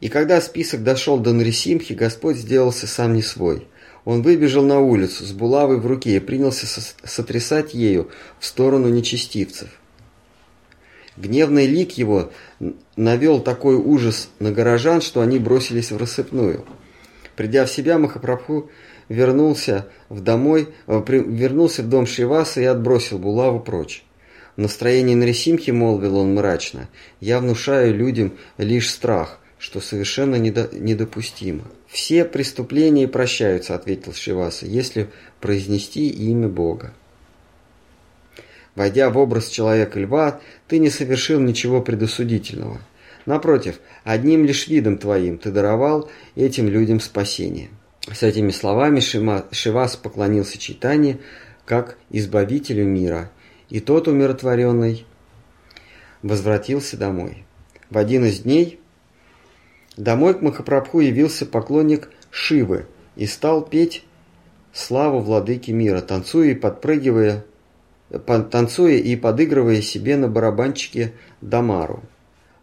И когда список дошел до Нарисимхи, Господь сделался сам не свой. Он выбежал на улицу с булавой в руке и принялся сотрясать ею в сторону нечестивцев. Гневный лик его навел такой ужас на горожан, что они бросились в рассыпную. Придя в себя, Махапрабху вернулся в, домой, э, вернулся в дом Шиваса и отбросил булаву прочь. В настроении Нарисимхи молвил он мрачно, «Я внушаю людям лишь страх, что совершенно недо, недопустимо». «Все преступления прощаются», — ответил Шиваса, «если произнести имя Бога». Войдя в образ человека-льва, ты не совершил ничего предосудительного. Напротив, одним лишь видом твоим ты даровал этим людям спасение. С этими словами Шима, Шивас поклонился Читане как избавителю мира, и тот умиротворенный возвратился домой. В один из дней домой к Махапрабху явился поклонник Шивы и стал петь славу владыки мира, танцуя и подпрыгивая, танцуя и подыгрывая себе на барабанчике Дамару.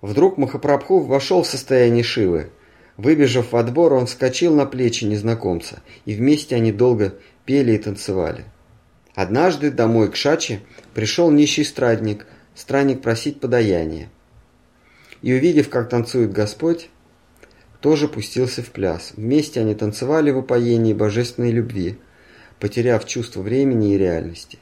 Вдруг Махапрабху вошел в состояние Шивы – Выбежав во двор, он вскочил на плечи незнакомца, и вместе они долго пели и танцевали. Однажды домой к Шаче пришел нищий страдник, странник просить подаяния. И увидев, как танцует Господь, тоже пустился в пляс. Вместе они танцевали в упоении божественной любви, потеряв чувство времени и реальности.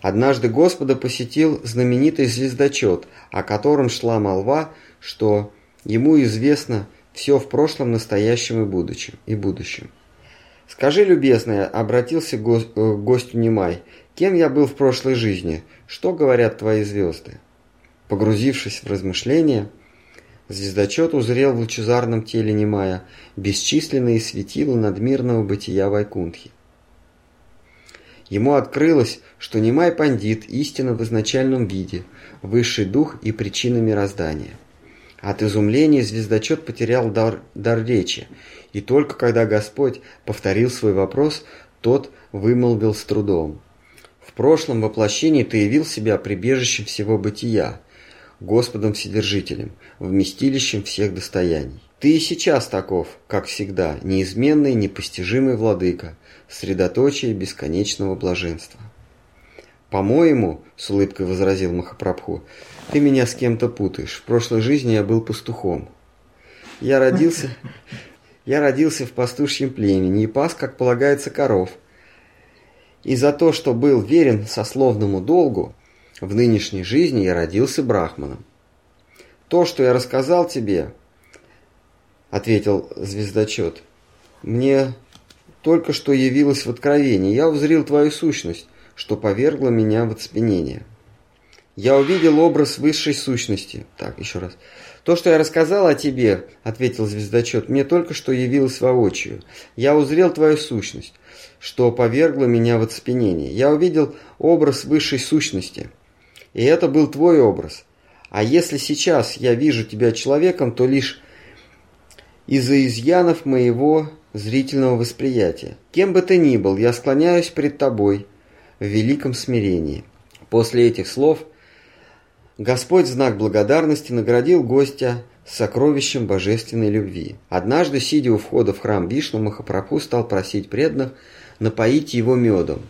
Однажды Господа посетил знаменитый звездочет, о котором шла молва, что ему известно – все в прошлом, настоящем и будущем. И будущем. «Скажи, любезная», — обратился к э, гостю Немай, — «кем я был в прошлой жизни? Что говорят твои звезды?» Погрузившись в размышления, звездочет узрел в лучезарном теле Немая бесчисленные светила надмирного бытия Вайкунтхи. Ему открылось, что Немай Пандит истинно в изначальном виде, высший дух и причина мироздания – от изумления звездочет потерял дар, дар речи, и только когда Господь повторил свой вопрос, тот вымолвил с трудом. «В прошлом воплощении ты явил себя прибежищем всего бытия, Господом Вседержителем, вместилищем всех достояний. Ты и сейчас таков, как всегда, неизменный, непостижимый владыка, средоточие бесконечного блаженства». «По-моему, — с улыбкой возразил Махапрабху, — ты меня с кем-то путаешь. В прошлой жизни я был пастухом. Я родился, я родился в пастушьем племени и пас, как полагается, коров. И за то, что был верен сословному долгу, в нынешней жизни я родился брахманом. То, что я рассказал тебе, — ответил звездочет, — мне только что явилось в откровении. Я узрел твою сущность, что повергло меня в оцепенение. Я увидел образ высшей сущности. Так, еще раз. То, что я рассказал о тебе, ответил звездочет, мне только что явилось воочию. Я узрел твою сущность, что повергло меня в оцепенение. Я увидел образ высшей сущности. И это был твой образ. А если сейчас я вижу тебя человеком, то лишь из-за изъянов моего зрительного восприятия. Кем бы ты ни был, я склоняюсь пред тобой – в великом смирении. После этих слов Господь в знак благодарности наградил гостя сокровищем божественной любви. Однажды, сидя у входа в храм Вишну, Махапрабху стал просить преданных напоить его медом.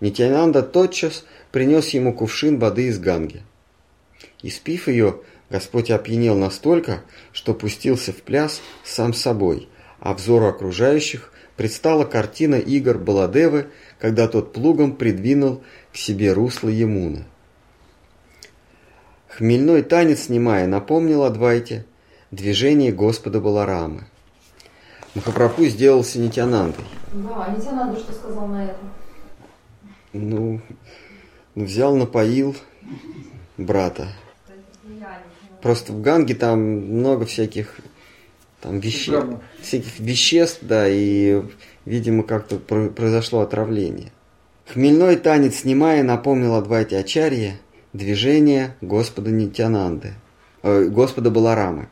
Нитянанда тотчас принес ему кувшин воды из Ганги. Испив ее, Господь опьянел настолько, что пустился в пляс сам собой, а взору окружающих предстала картина игр Баладевы когда тот плугом придвинул к себе русло Емуны. Хмельной танец, снимая, напомнил Адвайте движение Господа Баларамы. Махапрабху сделался Нитянандой. Да, Нитянанда что сказал на это? Ну, взял, напоил брата. Просто в Ганге там много всяких там вещей, всяких веществ, да, и Видимо, как-то произошло отравление. Хмельной танец, снимая, напомнил Адвайте Ачарье движение Господа Нитянанды. э, Господа Баларамы.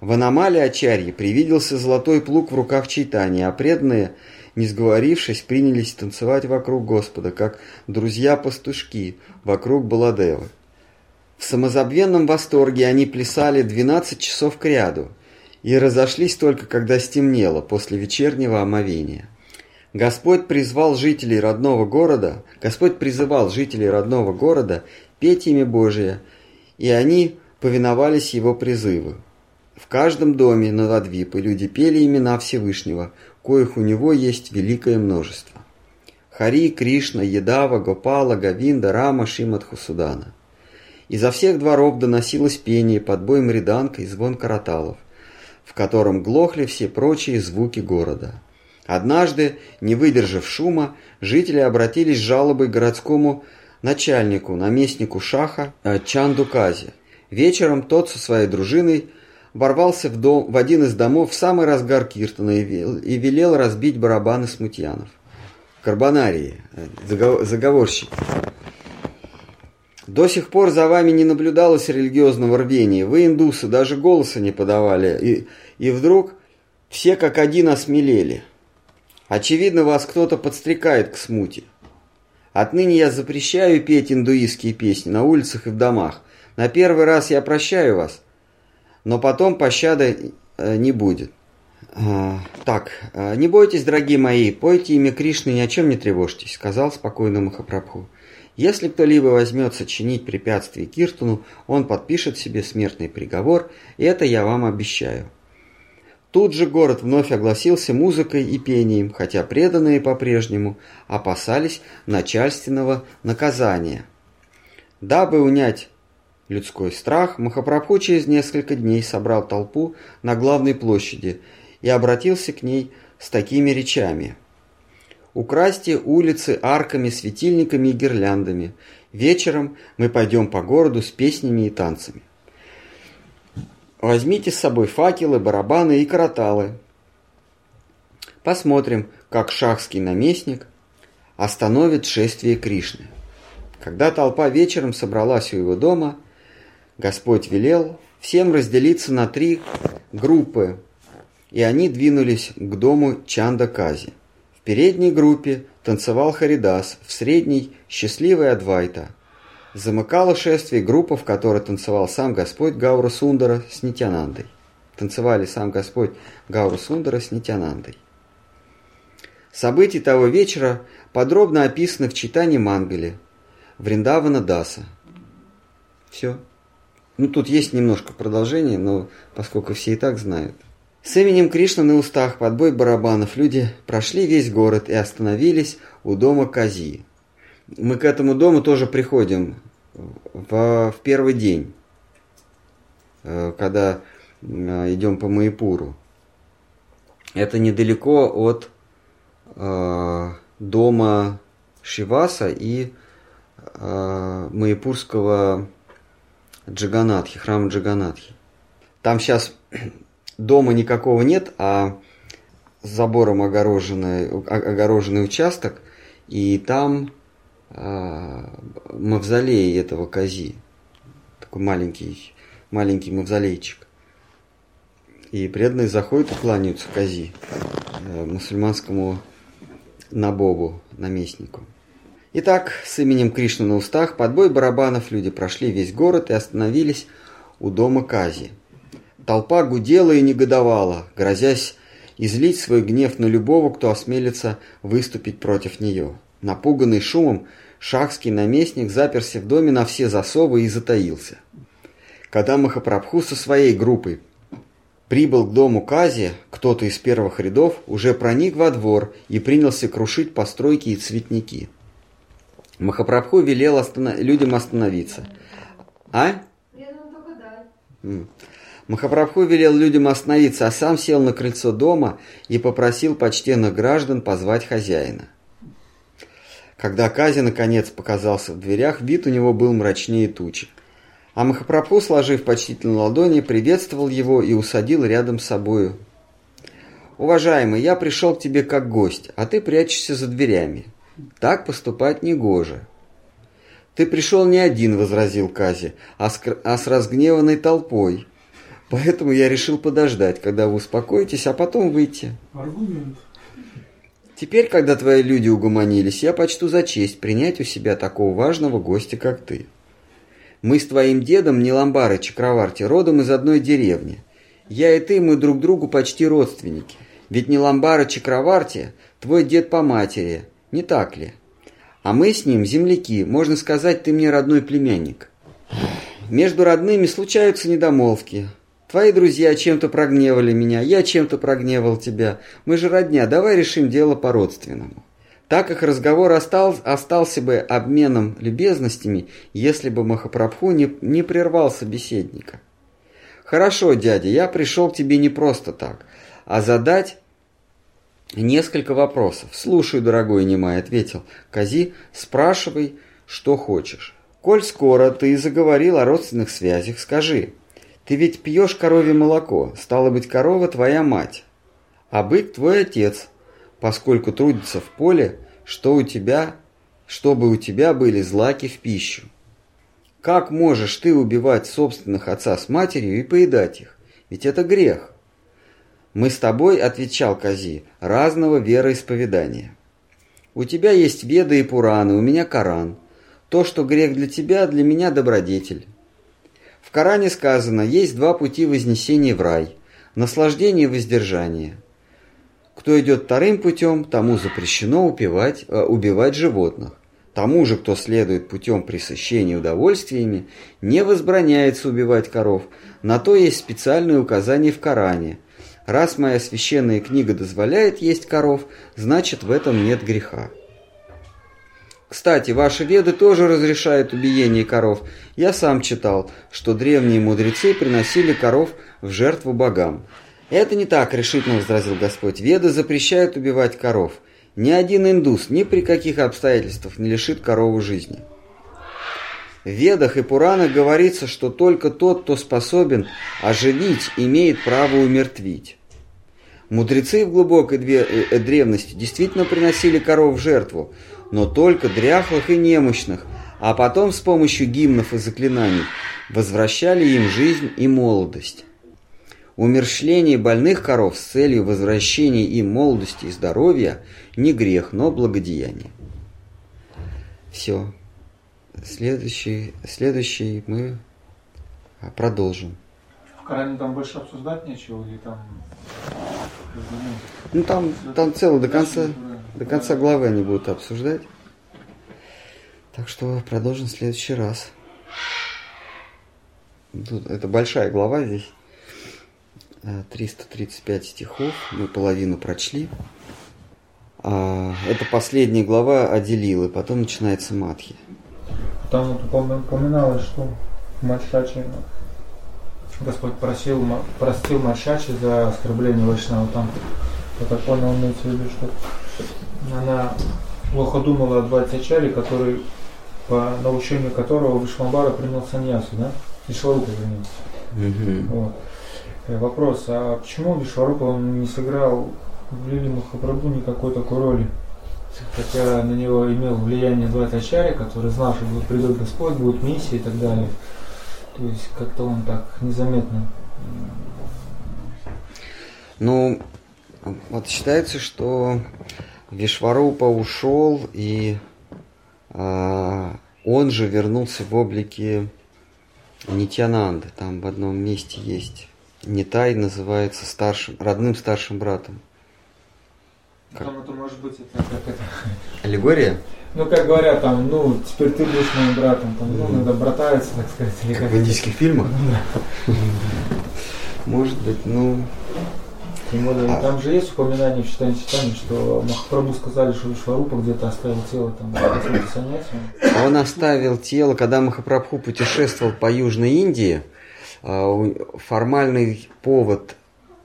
В аномалии Ачарьи привиделся золотой плуг в руках Чайтани, а преданные, не сговорившись, принялись танцевать вокруг Господа, как друзья-пастушки вокруг Баладевы. В самозабвенном восторге они плясали 12 часов кряду и разошлись только когда стемнело после вечернего омовения. Господь призвал жителей родного города, Господь призывал жителей родного города петь имя Божие, и они повиновались его призыву. В каждом доме на Ладвипы люди пели имена Всевышнего, коих у него есть великое множество. Хари, Кришна, Едава, Гопала, Гавинда, Рама, Шимат, Хусудана. Изо всех дворов доносилось пение под бой мриданка и звон караталов, в котором глохли все прочие звуки города. Однажды, не выдержав шума, жители обратились с жалобой городскому начальнику, наместнику шаха э, Чандуказе. Вечером тот со своей дружиной ворвался в, дом, в один из домов в самый разгар Киртона и, и велел разбить барабаны смутьянов. Карбонарии, э, заговорщики. До сих пор за вами не наблюдалось религиозного рвения. Вы, индусы, даже голоса не подавали. И, и вдруг все как один осмелели. Очевидно, вас кто-то подстрекает к смуте. Отныне я запрещаю петь индуистские песни на улицах и в домах. На первый раз я прощаю вас, но потом пощады э, не будет. А, так, э, не бойтесь, дорогие мои, пойте имя Кришны, ни о чем не тревожьтесь, сказал спокойно Махапрабху. Если кто-либо возьмется чинить препятствие Киртуну, он подпишет себе смертный приговор, и это я вам обещаю. Тут же город вновь огласился музыкой и пением, хотя преданные по-прежнему опасались начальственного наказания. Дабы унять людской страх, Махапрабху через несколько дней собрал толпу на главной площади и обратился к ней с такими речами – Украсьте улицы арками, светильниками и гирляндами. Вечером мы пойдем по городу с песнями и танцами. Возьмите с собой факелы, барабаны и караталы. Посмотрим, как шахский наместник остановит шествие Кришны. Когда толпа вечером собралась у его дома, Господь велел всем разделиться на три группы, и они двинулись к дому Чандакази передней группе танцевал Харидас, в средней – счастливый Адвайта. Замыкала шествие группа, в которой танцевал сам Господь Гаура Сундара с Нитянандой. Танцевали сам Господь Гаура Сундара с Нитянандой. События того вечера подробно описаны в читании Мангали Вриндавана Даса. Все. Ну, тут есть немножко продолжение, но поскольку все и так знают. С именем Кришны на устах под бой барабанов люди прошли весь город и остановились у дома Кази. Мы к этому дому тоже приходим в, в первый день, э, когда э, идем по Маипуру. Это недалеко от э, дома Шиваса и э, Маипурского Джаганатхи, храма Джаганатхи. Там сейчас дома никакого нет, а забором огороженный, огороженный участок, и там мавзолей этого кози. Такой маленький, маленький мавзолейчик. И преданные заходят и кланяются кози, э, мусульманскому набобу, наместнику. Итак, с именем Кришны на устах, под бой барабанов люди прошли весь город и остановились у дома Кази – Толпа гудела и негодовала, грозясь излить свой гнев на любого, кто осмелится выступить против нее. Напуганный шумом, шахский наместник заперся в доме на все засовы и затаился. Когда Махапрабху со своей группой прибыл к дому Кази, кто-то из первых рядов уже проник во двор и принялся крушить постройки и цветники. Махапрабху велел останов... людям остановиться. А? Махапрабху велел людям остановиться, а сам сел на крыльцо дома и попросил почтенных граждан позвать хозяина. Когда Кази наконец показался в дверях, вид у него был мрачнее тучи. А Махапрабху, сложив почтительно ладони, приветствовал его и усадил рядом с собою. «Уважаемый, я пришел к тебе как гость, а ты прячешься за дверями. Так поступать негоже. Ты пришел не один, возразил Кази, а с, а с разгневанной толпой. Поэтому я решил подождать, когда вы успокоитесь, а потом выйти. Аргумент. Теперь, когда твои люди угомонились, я почту за честь принять у себя такого важного гостя, как ты. Мы с твоим дедом не Ламбары Чакраварти, родом из одной деревни. Я и ты, мы друг другу почти родственники. Ведь не Ламбара Чакраварти, твой дед по матери, не так ли? А мы с ним земляки, можно сказать, ты мне родной племянник. Между родными случаются недомолвки. Твои друзья чем-то прогневали меня, я чем-то прогневал тебя. Мы же родня, давай решим дело по-родственному. Так как разговор остал, остался бы обменом любезностями, если бы Махапрабху не, не прервал собеседника. Хорошо, дядя, я пришел к тебе не просто так, а задать несколько вопросов. Слушай, дорогой Немай, ответил Кази, спрашивай, что хочешь. Коль скоро ты заговорил о родственных связях, скажи, ты ведь пьешь коровье молоко, стало быть, корова твоя мать, а бык твой отец, поскольку трудится в поле, что у тебя, чтобы у тебя были злаки в пищу. Как можешь ты убивать собственных отца с матерью и поедать их? Ведь это грех. Мы с тобой, отвечал Кази, разного вероисповедания. У тебя есть Веды и Пураны, у меня Коран. То, что грех для тебя, для меня добродетель. Коране сказано, есть два пути вознесения в рай – наслаждение и воздержание. Кто идет вторым путем, тому запрещено убивать, э, убивать животных. Тому же, кто следует путем пресыщения удовольствиями, не возбраняется убивать коров. На то есть специальное указание в Коране. Раз моя священная книга дозволяет есть коров, значит в этом нет греха. Кстати, ваши веды тоже разрешают убиение коров. Я сам читал, что древние мудрецы приносили коров в жертву богам. Это не так, решительно возразил Господь. Веды запрещают убивать коров. Ни один индус ни при каких обстоятельствах не лишит корову жизни. В Ведах и Пуранах говорится, что только тот, кто способен оживить, имеет право умертвить. Мудрецы в глубокой э, древности действительно приносили коров в жертву, но только дряхлых и немощных, а потом с помощью гимнов и заклинаний возвращали им жизнь и молодость. Умершление больных коров с целью возвращения им молодости и здоровья не грех, но благодеяние. Все. Следующий, следующий мы продолжим. В Коране там больше обсуждать нечего или там... Ну там, там целый до конца, до конца главы они будут обсуждать. Так что продолжим в следующий раз. Тут, это большая глава здесь. 335 э, стихов, мы половину прочли. А, это последняя глава о Делилы, потом начинается Матхи. Там упоминалось, что Мальшачи, Господь просил, простил Мальшачи за оскорбление Вайшнава. Там, я так понял, имеется в виду, что она плохо думала о Двадцачаре, который, по научению которого Вишмабара принял саньясу, да? Вишварупа, вернее. Угу. Вот. Э, вопрос, а почему Вишварупа он не сыграл в Лили Махапрабху никакой такой роли? Хотя на него имел влияние Дватачари, который знал, что будет придет Господь, будет миссия и так далее. То есть как-то он так незаметно. Ну, вот считается, что Вишварупа ушел, и э, он же вернулся в облике Нитянанды. Там в одном месте есть Нитай называется старшим, родным старшим братом. Как? Там это может быть это как это. Аллегория? Ну, как говорят, там, ну, теперь ты будешь моим братом, там, ну, надо братаются, так сказать. Как, как в индийских фильмах? Может быть, ну... Тем более, а... там же есть упоминание в читании читания, что Махапрабху сказали, что Вишварупа где-то оставил тело там, Он оставил тело, когда Махапрабху путешествовал по Южной Индии, а, формальный повод,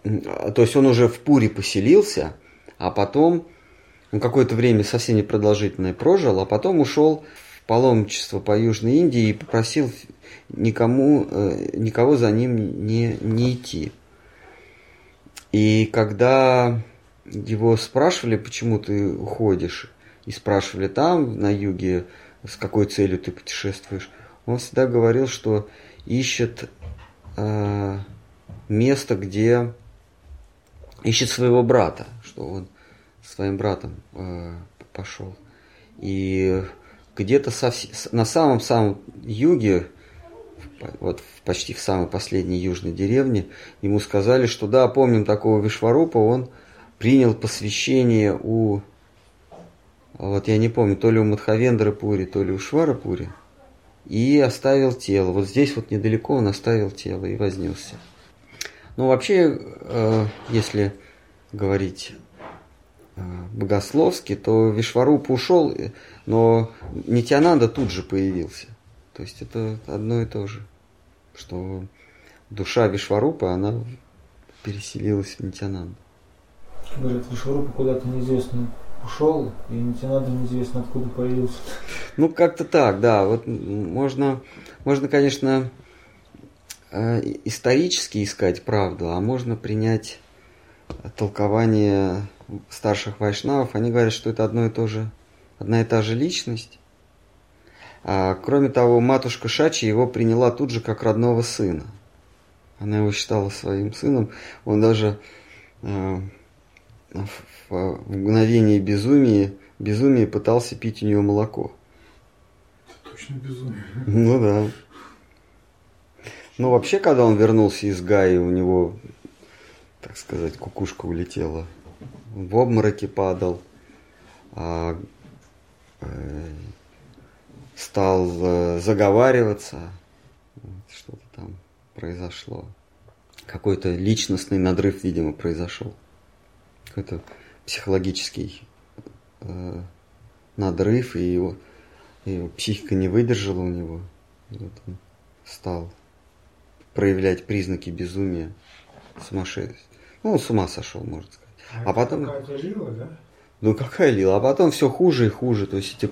то есть он уже в Пуре поселился, а потом он какое-то время совсем непродолжительное прожил, а потом ушел в паломничество по Южной Индии и попросил никому, э, никого за ним не, не идти. И когда его спрашивали, почему ты уходишь, и спрашивали там, на юге, с какой целью ты путешествуешь. Он всегда говорил, что ищет э, место, где ищет своего брата, что он своим братом э, пошел. И где-то на самом-самом юге, вот почти в самой последней южной деревне, ему сказали, что да, помним такого Вишварупа, он принял посвящение у, вот я не помню, то ли у Мадхавендры Пури, то ли у Швара Пури, и оставил тело. Вот здесь вот недалеко он оставил тело и вознесся. Ну, вообще, э, если говорить э, богословски, то Вишваруп ушел, но Нитянанда тут же появился. То есть это одно и то же, что душа Вишварупа, она переселилась в Нитянанду. Говорят, Вишварупа куда-то неизвестно ушел, и Нитянанда неизвестно откуда появился. Ну, как-то так, да. Вот можно, можно, конечно, э, исторически искать правду, а можно принять толкование старших вайшнавов. Они говорят, что это одно и то же, одна и та же личность. А, кроме того, матушка Шачи его приняла тут же как родного сына. Она его считала своим сыном. Он даже э, в мгновение безумия, безумия пытался пить у нее молоко. Точно безумие. Ну да. Ну вообще, когда он вернулся из Гаи, у него, так сказать, кукушка улетела. В обмороке падал. А, э, стал э, заговариваться. Что-то там произошло. Какой-то личностный надрыв, видимо, произошел. Какой-то психологический э, надрыв, и его, и его психика не выдержала у него. И вот он стал проявлять признаки безумия, сумасшествия. Ну, он с ума сошел, можно сказать. А, а потом... Какая-то лила, да? Ну, какая лила? А потом все хуже и хуже. То есть эти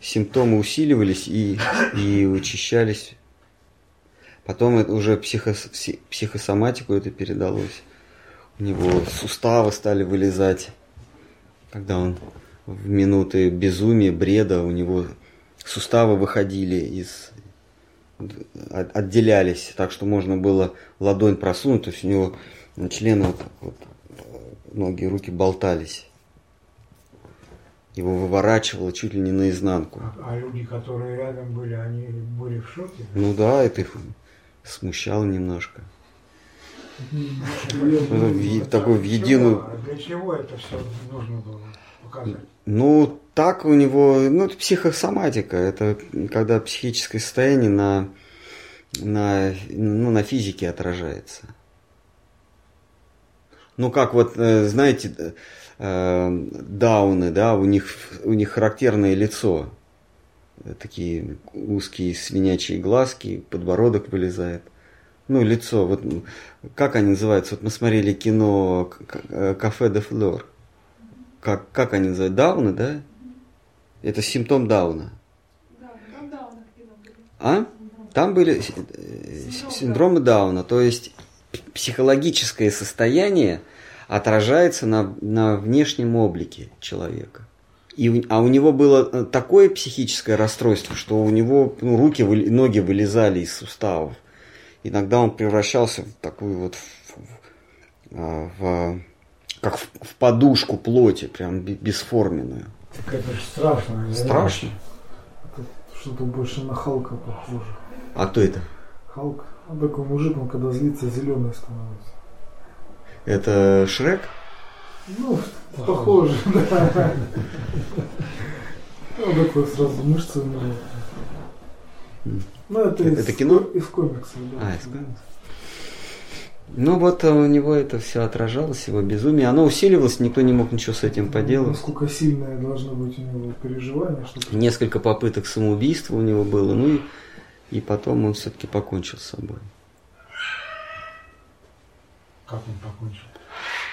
симптомы усиливались и, и учащались. Потом это уже психо, психосоматику это передалось. У него суставы стали вылезать когда он в минуты безумия, бреда, у него суставы выходили из отделялись, так что можно было ладонь просунуть, то есть у него члены вот, вот ноги, руки болтались. Его выворачивало чуть ли не наизнанку. А, а люди, которые рядом были, они были в шоке? Ну да, это их смущало немножко. В, такой в единую... Для чего это все нужно было показать? Ну, так у него, ну, это психосоматика, это когда психическое состояние на, на, ну, на физике отражается. Ну, как вот, э, знаете, э, дауны, да, у них, у них характерное лицо. Такие узкие свинячьи глазки, подбородок вылезает ну, лицо, вот как они называются? Вот мы смотрели кино э, «Кафе де Флор». Как, как они называют? Дауны, да? Это симптом Дауна. Да, там Дауна А? Там были э, синдромы Дауна, то есть психологическое состояние отражается на, на внешнем облике человека. И, а у него было э, такое психическое расстройство, что у него ну, руки, ноги вылезали из суставов иногда он превращался в такую вот в, в, в как в, в подушку плоти, прям бесформенную. Так это же страшно. Страшно. Что-то больше на Халка похоже. А кто это? Халк. А такой мужик, он когда злится, зеленый становится. Это Шрек? Ну, похоже, да. Ну, такой сразу мышцы. Ну, это, это, из, кино? Из комиксов, да. А, из комиксов. Ну вот у него это все отражалось, его безумие. Оно усиливалось, никто не мог ничего с этим поделать. Насколько сильное должно быть у него переживание. Чтобы... Несколько попыток самоубийства у него было, ну и, и потом он все-таки покончил с собой. Как он покончил?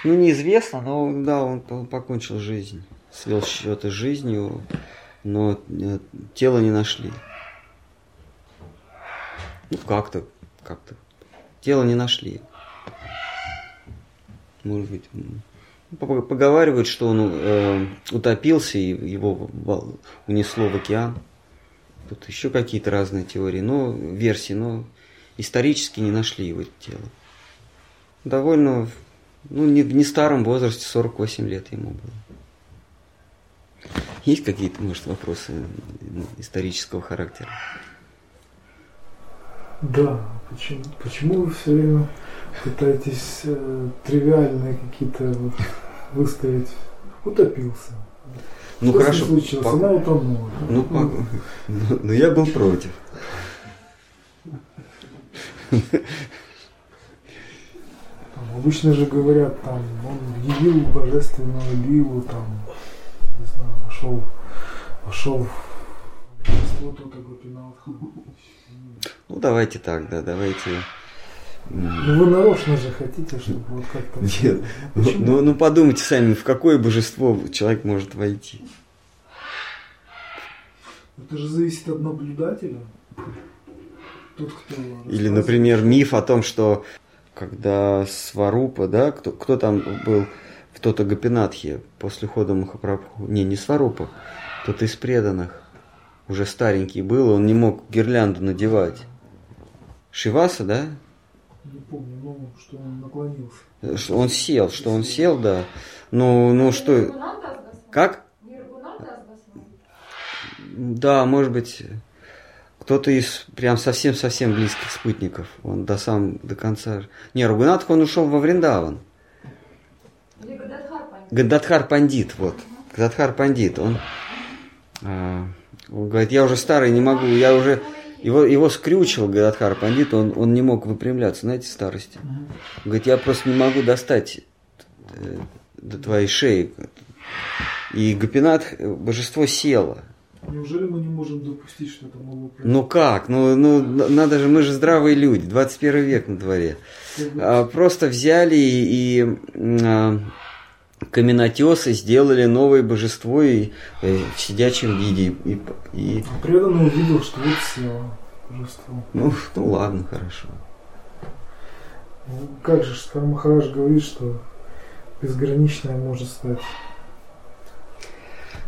Ну неизвестно, но да, он, он покончил жизнь. Свел счеты с жизнью, но э, тело не нашли. Ну, как-то, как-то. Тело не нашли. Может быть. Поговаривают, что он э, утопился и его унесло в океан. тут еще какие-то разные теории, но версии, но исторически не нашли его тело. Довольно, ну, не в не старом возрасте, 48 лет ему было. Есть какие-то, может, вопросы исторического характера? Да, почему, почему вы все время пытаетесь э, тривиальные какие-то вот выставить? Утопился. Ну Что хорошо. случилось? по- Она утонула. Ну, по- ну, ну, я был против. Обычно же говорят, там, он явил божественную ливу, там, не знаю, вошел, вошел в божество то Гопинатха. Ну давайте так, да, давайте. Ну вы нарочно же хотите, чтобы вот как-то... Нет, Ну, Почему? ну, ну подумайте сами, в какое божество человек может войти. Это же зависит от наблюдателя. Тот, кто Или, например, миф о том, что когда Сварупа, да, кто, кто там был в Тото Гопинатхе после хода Махапрабху, не, не Сварупа, кто-то из преданных, уже старенький был, он не мог гирлянду надевать. Шиваса, да? Не помню, ну, что он наклонился. Что Он сел, что он сел, да. Ну, ну что, как? Да, может быть, кто-то из прям совсем-совсем близких спутников. Он до сам до конца. Не, Рагунатх он ушел во Вриндаван. Гададхар Пандит, вот. Гададхар Пандит, он, а, он говорит, я уже старый, не могу, я уже... Его, его скрючил Гададхар Пандит, он, он не мог выпрямляться, знаете, старости. Он говорит, я просто не могу достать э, до твоей шеи. И Гопинат, э, божество село. Неужели мы не можем допустить, что это могло произойти? Ну как? Ну, ну надо же, мы же здравые люди, 21 век на дворе. А, Просто взяли и, и, а, каменотесы сделали новое божество и, э, в сидячем виде. И, и- А преданный увидел, что вот село божество. ну, ну ладно, хорошо. Ну, как же Шхар Махарадж говорит, что безграничное может стать.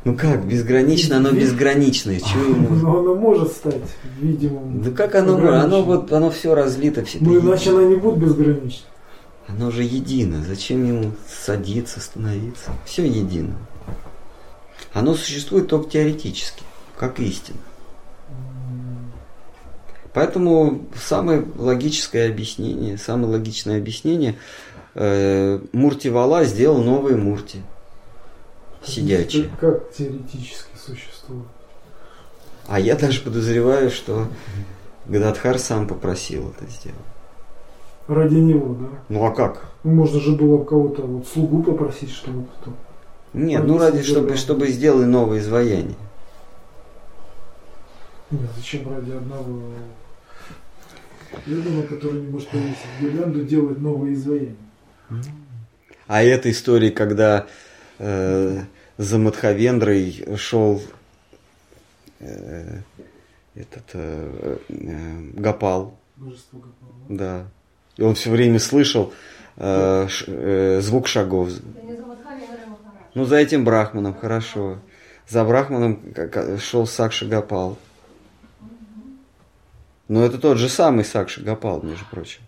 Ну как, безгранично, оно безграничное. Чего ему? Но оно может стать видимым. Да как оно, может? оно вот, оно все разлито, все Ну иначе она не будет безгранична. Оно же едино. Зачем ему садиться, становиться? Все едино. Оно существует только теоретически, как истина. Поэтому самое логическое объяснение, самое логичное объяснение, э, Муртивала сделал новые Мурти. Сидячие. Это Как теоретически существует. А я даже подозреваю, что Гададхар сам попросил это сделать. Ради него, да? Ну а как? Можно же было кого-то вот слугу попросить, чтобы кто. Нет, ну ради, чтобы, чтобы сделали новое изваяние. Нет, зачем ради одного преданного, который не может повесить гирлянду, делать новые изваяния? А эта история, когда э, за Мадхавендрой шел э, этот э, э, Гопал, Божество Гопала. да, и он все время слышал э, ш- э, звук шагов. Ну, за этим Брахманом, хорошо. За Брахманом шел Сакша Гопал. Но это тот же самый Сакша Гопал, между прочим.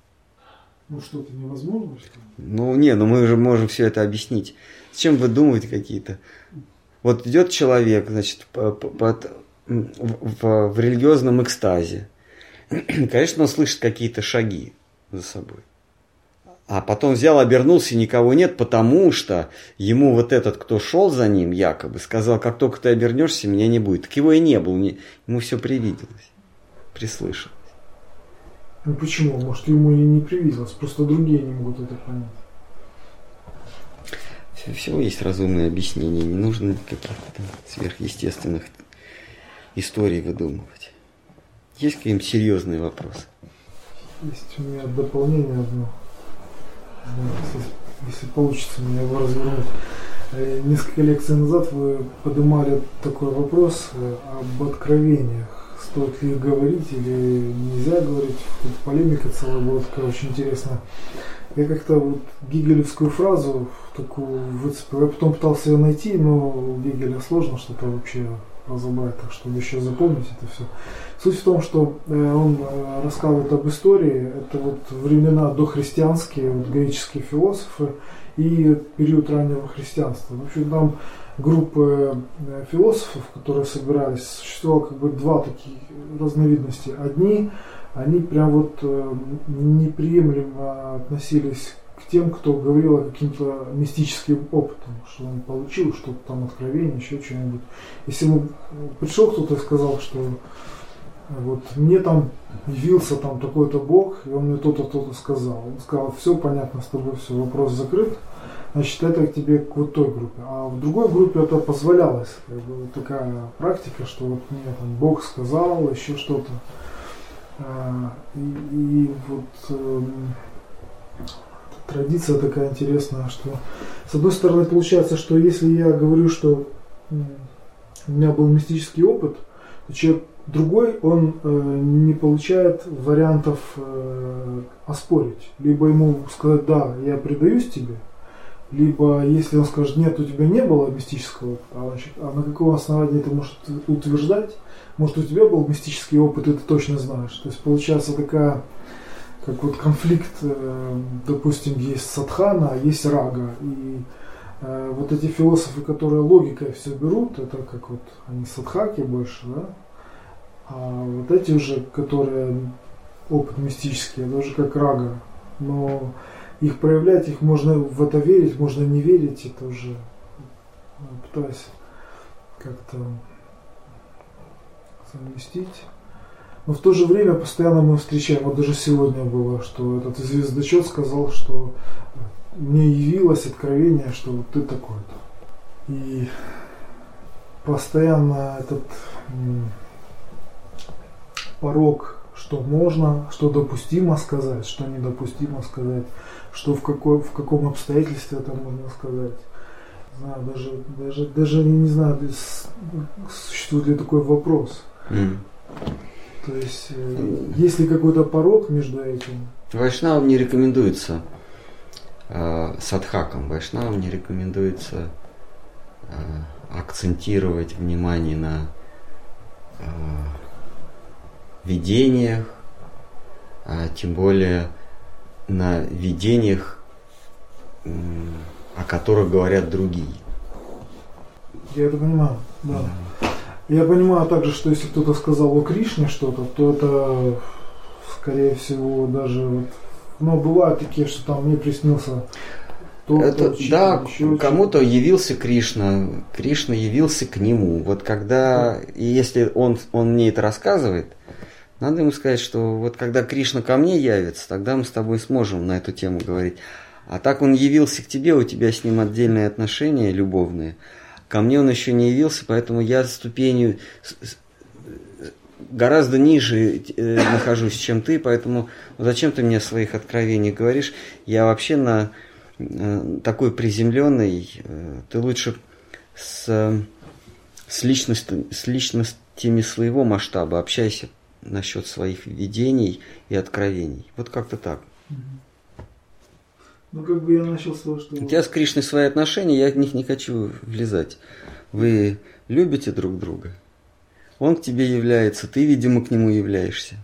Ну что-то невозможно, что ли? Ну, не, ну мы же можем все это объяснить. Зачем выдумывать какие-то? Вот идет человек, значит, по- по- под- в, в- в религиозном экстазе. Конечно, он слышит какие-то шаги за собой. А потом взял, обернулся, и никого нет, потому что ему вот этот, кто шел за ним, якобы, сказал, как только ты обернешься, меня не будет. Так его и не было, мне- ему все привиделось, прислышал. Ну почему? Может ему и не привиделось, просто другие не могут это понять. Всего есть разумное объяснение, не нужно каких-то сверхъестественных историй выдумывать. Есть какие-нибудь серьезные вопросы? Есть у меня дополнение одно. Если, если получится мне его развернуть. Э, Несколько лекций назад вы поднимали такой вопрос э, об откровениях. Стоит ли их говорить или нельзя говорить. Тут полемика целая была такая очень интересная. Я как-то вот гигелевскую фразу такую выцепил. Я потом пытался ее найти, но у Гегеля сложно что-то вообще разобрать, так чтобы еще запомнить это все. Суть в том, что э, он э, рассказывает об истории, это вот времена дохристианские, вот греческие философы и период раннего христианства. В общем, там группы э, философов, которые собирались, существовало как бы два таких разновидности. Одни, они прям вот неприемлемо относились тем, кто говорил о каким-то мистическим опытом, что он получил что-то там откровение, еще что-нибудь. Если ему пришел кто-то и сказал, что вот мне там явился там такой-то Бог, и он мне то-то, то-то сказал. Он сказал, все понятно с тобой, все, вопрос закрыт. Значит, это к тебе к вот той группе. А в другой группе это позволялось. Как бы, такая практика, что вот мне там Бог сказал, еще что-то. А, и, и вот эм, традиция такая интересная, что с одной стороны получается, что если я говорю, что у меня был мистический опыт, то человек другой, он э, не получает вариантов э, оспорить. Либо ему сказать, да, я предаюсь тебе, либо если он скажет, нет, у тебя не было мистического опыта, а, значит, а на каком основании ты можешь утверждать, может у тебя был мистический опыт, и ты точно знаешь. То есть получается такая как вот конфликт, э, допустим, есть садхана, а есть рага. И э, вот эти философы, которые логикой все берут, это как вот они садхаки больше, да? А вот эти уже, которые опыт мистический, это уже как рага. Но их проявлять, их можно в это верить, можно не верить, это уже пытаюсь как-то совместить. Но в то же время постоянно мы встречаем, вот даже сегодня было, что этот звездочет сказал, что мне явилось откровение, что вот ты такой-то. И постоянно этот порог, что можно, что допустимо сказать, что недопустимо сказать, что в, какой, в каком обстоятельстве это можно сказать. Не знаю, даже, даже, даже не знаю, существует ли такой вопрос. Mm. То есть, э, есть ли какой-то порог между этим? Вайшнавам не рекомендуется э, садхакам, вайшнавам не рекомендуется э, акцентировать внимание на э, видениях, а тем более на видениях, э, о которых говорят другие. Я это понимаю, да. Я понимаю также, что если кто-то сказал о Кришне что-то, то это, скорее всего, даже вот, ну, бывают такие, что там мне приснился то, это, то, да, кому-то явился Кришна, Кришна явился к нему. Вот когда, и если он, он мне это рассказывает, надо ему сказать, что вот когда Кришна ко мне явится, тогда мы с тобой сможем на эту тему говорить. А так он явился к тебе, у тебя с ним отдельные отношения любовные – Ко мне он еще не явился, поэтому я ступенью гораздо ниже э, нахожусь, чем ты, поэтому зачем ты мне своих откровений говоришь? Я вообще на э, такой приземленный, э, ты лучше с, с, личность, с личностями своего масштаба общайся насчет своих видений и откровений. Вот как-то так. Mm-hmm. Ну, как бы я начал с того, что... У тебя с Кришной свои отношения, я в них не хочу влезать. Вы любите друг друга. Он к тебе является, ты, видимо, к нему являешься.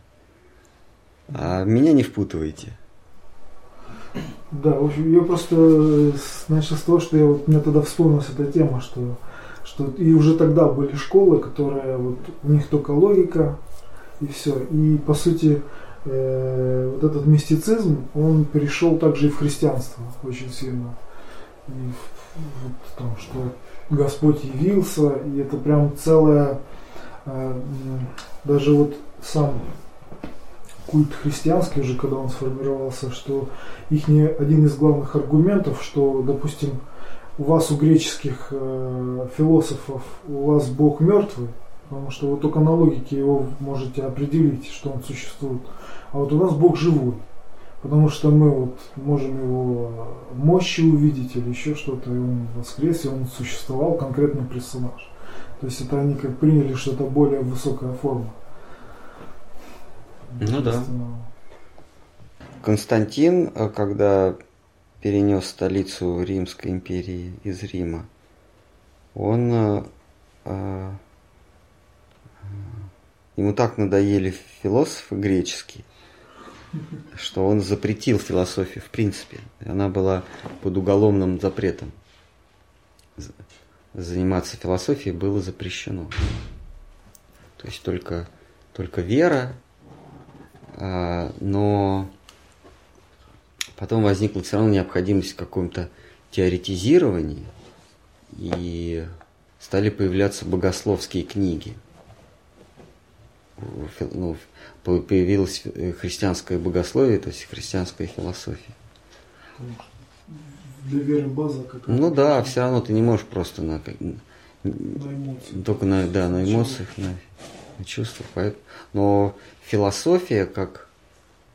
А меня не впутывайте. Да, в общем, я просто начал с того, что я вот, мне тогда вспомнилась эта тема, что, что и уже тогда были школы, которые вот у них только логика и все. И по сути э, вот этот мистицизм, он перешел также и в христианство очень сильно. И вот, там, что Господь явился, и это прям целое, э, даже вот сам культ христианский уже, когда он сформировался, что их не один из главных аргументов, что, допустим, у вас у греческих э, философов у вас Бог мертвый, потому что вы только на логике его можете определить, что он существует. А вот у нас Бог живой. Потому что мы вот можем его мощи увидеть или еще что-то, и он воскрес, и он существовал, конкретный персонаж. То есть это они как приняли, что это более высокая форма. Ну да. Константин, э, когда перенес столицу Римской империи из Рима, он э, э ему так надоели философы греческие, что он запретил философию в принципе. Она была под уголовным запретом. Заниматься философией было запрещено. То есть только, только вера, а, но потом возникла все равно необходимость в каком-то теоретизировании, и стали появляться богословские книги. Ну, появилось э, христианское богословие, то есть христианская философия. Для веры база какая-то. Ну да, все равно ты не можешь просто на, на только на, да, на эмоциях, на, на чувствах. Поэтому, но философия как,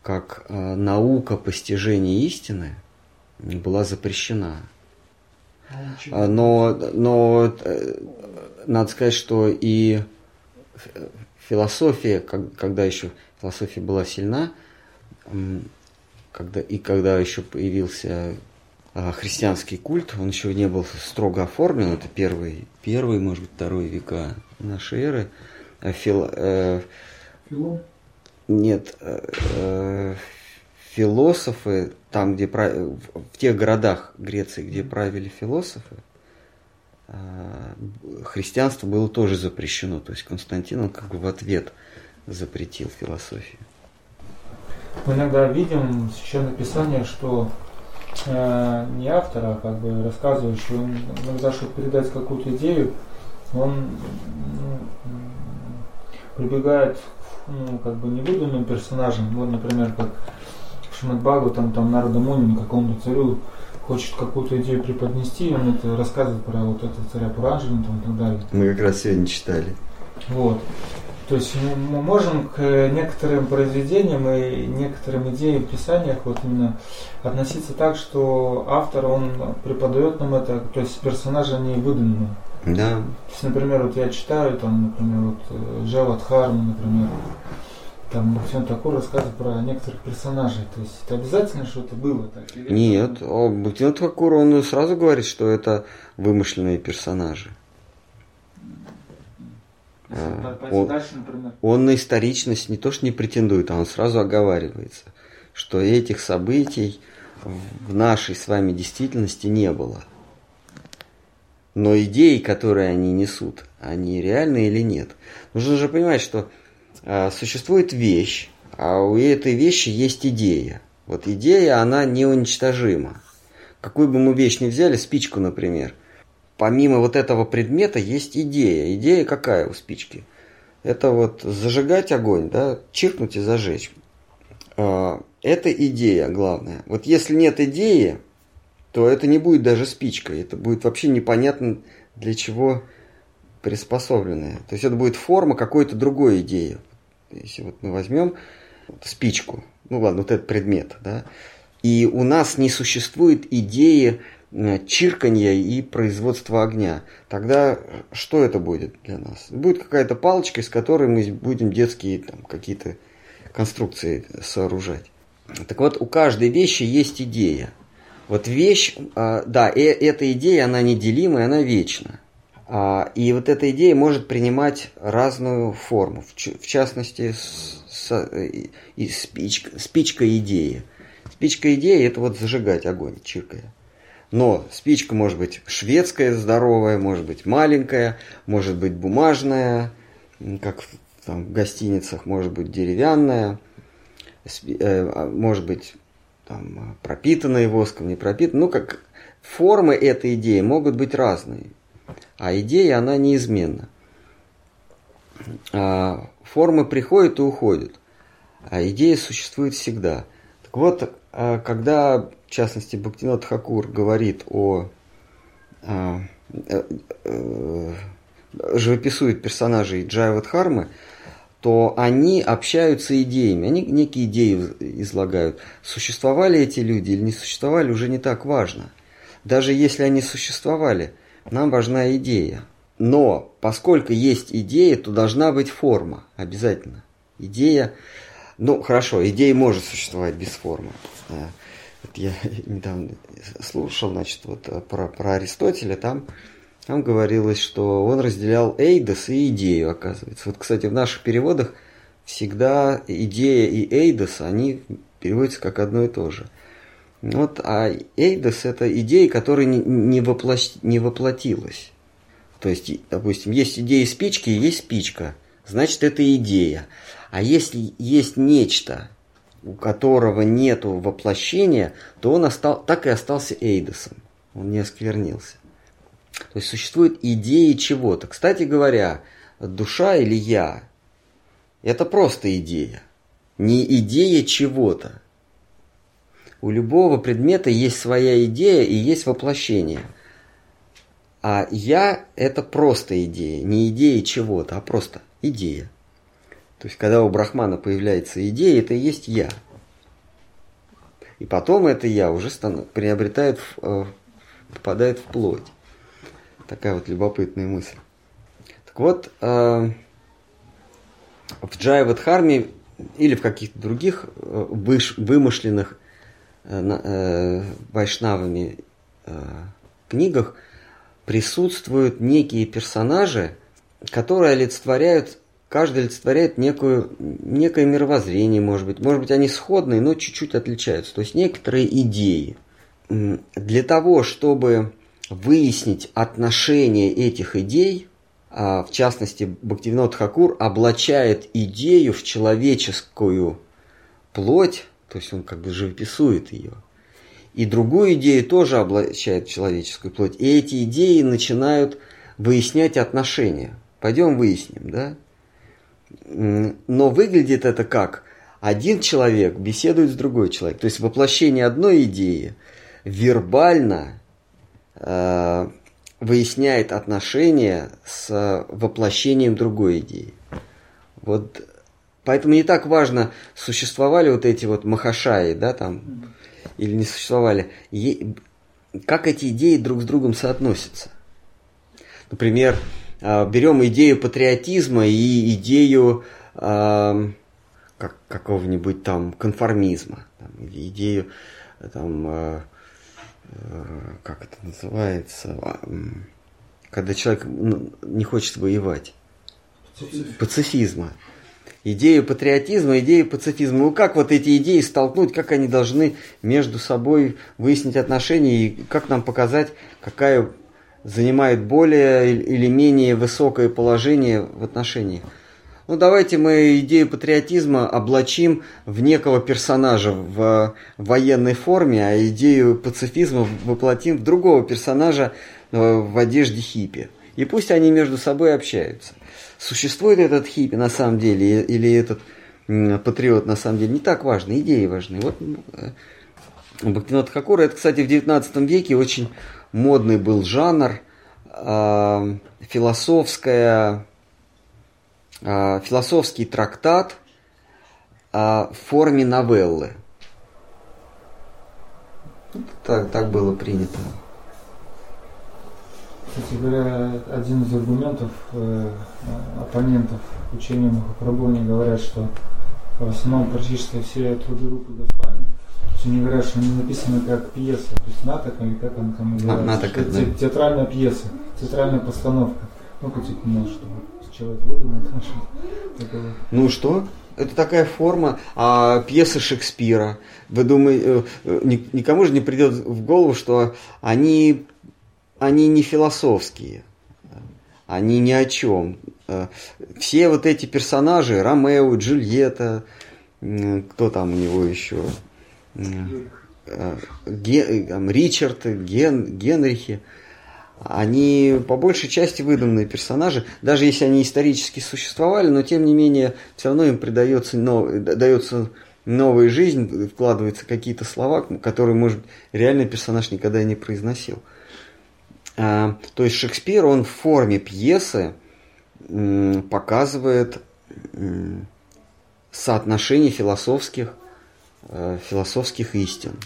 как э, наука постижения истины была запрещена. А, но, но э, надо сказать, что и философия, когда еще философия была сильна, когда, и когда еще появился а, христианский культ, он еще не был строго оформлен, это первый, первый может быть, второй века нашей эры. А фил, э, Филон? Нет, э, э философы, там, где в тех городах Греции, где правили философы, христианство было тоже запрещено. То есть Константин он как бы в ответ запретил философию. Мы иногда видим в Священном Писании, что э, не автора, а как бы рассказывающий, он иногда, чтобы передать какую-то идею, он ну, прибегает ну, как бы невыдуманным персонажем. Вот, например, как Шимат там, там Нарада Мунин какому-то царю хочет какую-то идею преподнести, он это рассказывает про вот этого царя Пуранджина там, и так далее. Мы как раз сегодня читали. Вот. То есть мы можем к некоторым произведениям и некоторым идеям в писаниях вот именно относиться так, что автор, он преподает нам это, то есть персонажи не выдуманы. Да. То есть, например, вот я читаю, там, например, вот Джават э, Харма, например, там все такое рассказывает про некоторых персонажей. То есть это обязательно что-то было так? Или Нет, Бхактивинод Такур, он сразу говорит, что это вымышленные персонажи. А, он, дальше, он на историчность не то что не претендует, а он сразу оговаривается, что этих событий в нашей с вами действительности не было. Но идеи, которые они несут, они реальны или нет. Нужно же понимать, что существует вещь, а у этой вещи есть идея. Вот идея, она неуничтожима. Какую бы мы вещь ни взяли, спичку, например, помимо вот этого предмета есть идея. Идея какая у спички? Это вот зажигать огонь, да, чиркнуть и зажечь. А, это идея главная. Вот если нет идеи, то это не будет даже спичкой. Это будет вообще непонятно для чего приспособленная. То есть это будет форма какой-то другой идеи. Если вот мы возьмем спичку, ну ладно, вот этот предмет, да, и у нас не существует идеи э, чирканья и производства огня, тогда что это будет для нас? Будет какая-то палочка, из которой мы будем детские там, какие-то конструкции сооружать. Так вот, у каждой вещи есть идея. Вот вещь, а, да, э, эта идея, она неделимая, она вечна. А, и вот эта идея может принимать разную форму, в частности, спичка, спичка идеи. Спичка идеи – это вот зажигать огонь, чиркая. Но спичка может быть шведская, здоровая, может быть маленькая, может быть бумажная, как там, в гостиницах, может быть деревянная, э, а, может быть там, пропитанная воском, не пропитанная. Ну, как формы этой идеи могут быть разные. А идея, она неизменна. А формы приходят и уходят, а идея существует всегда. Так вот, а когда, в частности, Бхактинат Хакур говорит о а, э, э, живописует персонажей Джайвадхармы, то они общаются идеями, они некие идеи излагают. Существовали эти люди или не существовали, уже не так важно. Даже если они существовали – нам важна идея. Но поскольку есть идея, то должна быть форма обязательно. Идея, ну хорошо, идея может существовать без формы. Вот я недавно слушал, значит, вот э, про, про Аристотеля, там там говорилось, что он разделял эйдос и идею, оказывается. Вот, кстати, в наших переводах всегда идея и эйдос, они переводятся как одно и то же. Вот, а эйдос – это идея, которая не, воплощ, не воплотилась. То есть, допустим, есть идея спички и есть спичка. Значит, это идея. А если есть нечто, у которого нет воплощения, то он остал, так и остался эйдосом. Он не осквернился. То есть существует идеи чего-то. Кстати говоря, душа или я – это просто идея. Не идея чего-то. У любого предмета есть своя идея и есть воплощение. А я – это просто идея. Не идея чего-то, а просто идея. То есть, когда у Брахмана появляется идея, это и есть я. И потом это я уже стану, приобретает, э, попадает в плоть. Такая вот любопытная мысль. Так вот, э, в Джайвадхарме или в каких-то других э, вымышленных вайшнавами книгах присутствуют некие персонажи, которые олицетворяют каждый олицетворяет некую, некое мировоззрение, может быть. Может быть, они сходные, но чуть-чуть отличаются. То есть некоторые идеи. Для того, чтобы выяснить отношение этих идей, а, в частности, Бхактивинод Хакур облачает идею в человеческую плоть, то есть он как бы живописует ее. И другую идею тоже облачает человеческую плоть. И эти идеи начинают выяснять отношения. Пойдем выясним, да? Но выглядит это как один человек беседует с другой человеком. То есть воплощение одной идеи вербально э, выясняет отношения с воплощением другой идеи. Вот поэтому не так важно, существовали вот эти вот махашаи, да, там, или не существовали. Е, как эти идеи друг с другом соотносятся. Например, а, берем идею патриотизма и идею э, как, какого-нибудь там конформизма, там, или идею там, э, э, как это называется, когда человек ну, не хочет воевать. Пацифизма. Идею патриотизма, идею пацифизма. Ну как вот эти идеи столкнуть, как они должны между собой выяснить отношения и как нам показать, какая занимает более или менее высокое положение в отношениях. Ну, давайте мы идею патриотизма облачим в некого персонажа в военной форме, а идею пацифизма воплотим в другого персонажа э, в одежде хиппи. И пусть они между собой общаются. Существует этот хиппи на самом деле или этот патриот на самом деле, не так важно, идеи важны. Вот э, Бхактинат Хакура, это, кстати, в 19 веке очень модный был жанр, э, философская, э, философский трактат в форме новеллы. Так, так было принято. Кстати говоря, один из аргументов э, оппонентов учения Махапрабху говорят, что в основном практически все труды Рупы Госвами есть они говорят, что они написаны как пьеса, то есть наток или как она там называется. Наток, да. Театральная пьеса, театральная постановка. Ну, типа, ну, что человек выдумал, что Ну что? Это такая форма а, пьесы Шекспира. Вы думаете, э, никому же не придет в голову, что они, они не философские, они ни о чем. Э, все вот эти персонажи, Ромео, Джульетта, кто там у него еще, Ген, Ричард, Ген, Генрихи, они по большей части выдуманные персонажи, даже если они исторически существовали, но тем не менее все равно им придается, нов, дается новая жизнь, вкладываются какие-то слова, которые, может, реальный персонаж никогда и не произносил. А, то есть Шекспир, он в форме пьесы показывает соотношение философских Э, философских истин.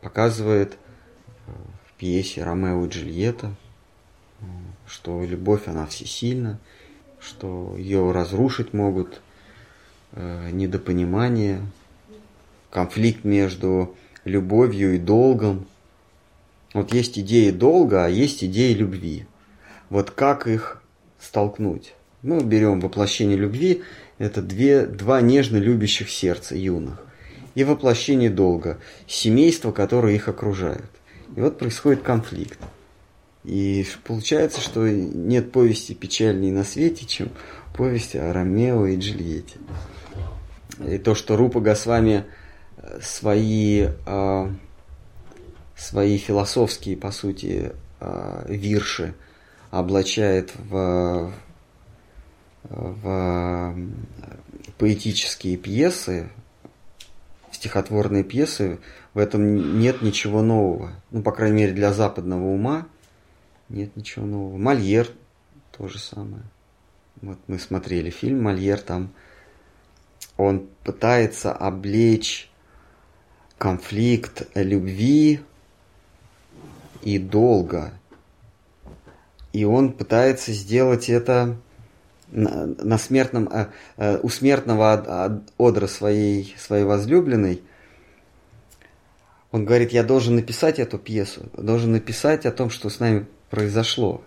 Показывает э, в пьесе Ромео и Джульетта, э, что любовь, она всесильна, что ее разрушить могут недопонимание, конфликт между любовью и долгом. Вот есть идея долга, а есть идея любви. Вот как их столкнуть? Мы берем воплощение любви, это две, два нежно любящих сердца юных. И воплощение долга, семейство, которое их окружает. И вот происходит конфликт. И получается, что нет повести печальней на свете, чем повесть о Ромео и Джульетте. И то, что Рупа Госвами э, свои, э, свои философские, по сути, э, вирши облачает в, в поэтические пьесы, стихотворные пьесы, в этом нет ничего нового. Ну, по крайней мере, для западного ума нет ничего нового. Мольер то же самое. Вот мы смотрели фильм Мольер, там он пытается облечь конфликт любви и долга. И он пытается сделать это на, на смертном, э, э, у смертного одра своей, своей возлюбленной. Он говорит, я должен написать эту пьесу, должен написать о том, что с нами произошло.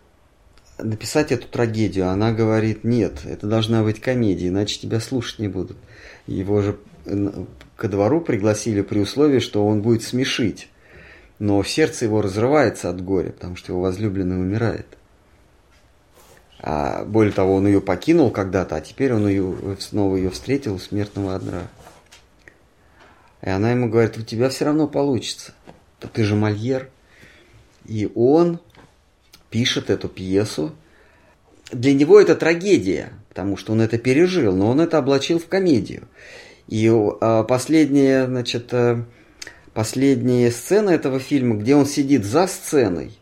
Написать эту трагедию. Она говорит, нет, это должна быть комедия, иначе тебя слушать не будут. Его же ко двору пригласили при условии, что он будет смешить. Но сердце его разрывается от горя, потому что его возлюбленный умирает. А более того, он ее покинул когда-то, а теперь он ее, снова ее встретил у смертного одра. И она ему говорит, у тебя все равно получится. Да ты же мольер. И он пишет эту пьесу. Для него это трагедия, потому что он это пережил, но он это облачил в комедию. И э, последняя, значит, э, последняя сцена этого фильма, где он сидит за сценой,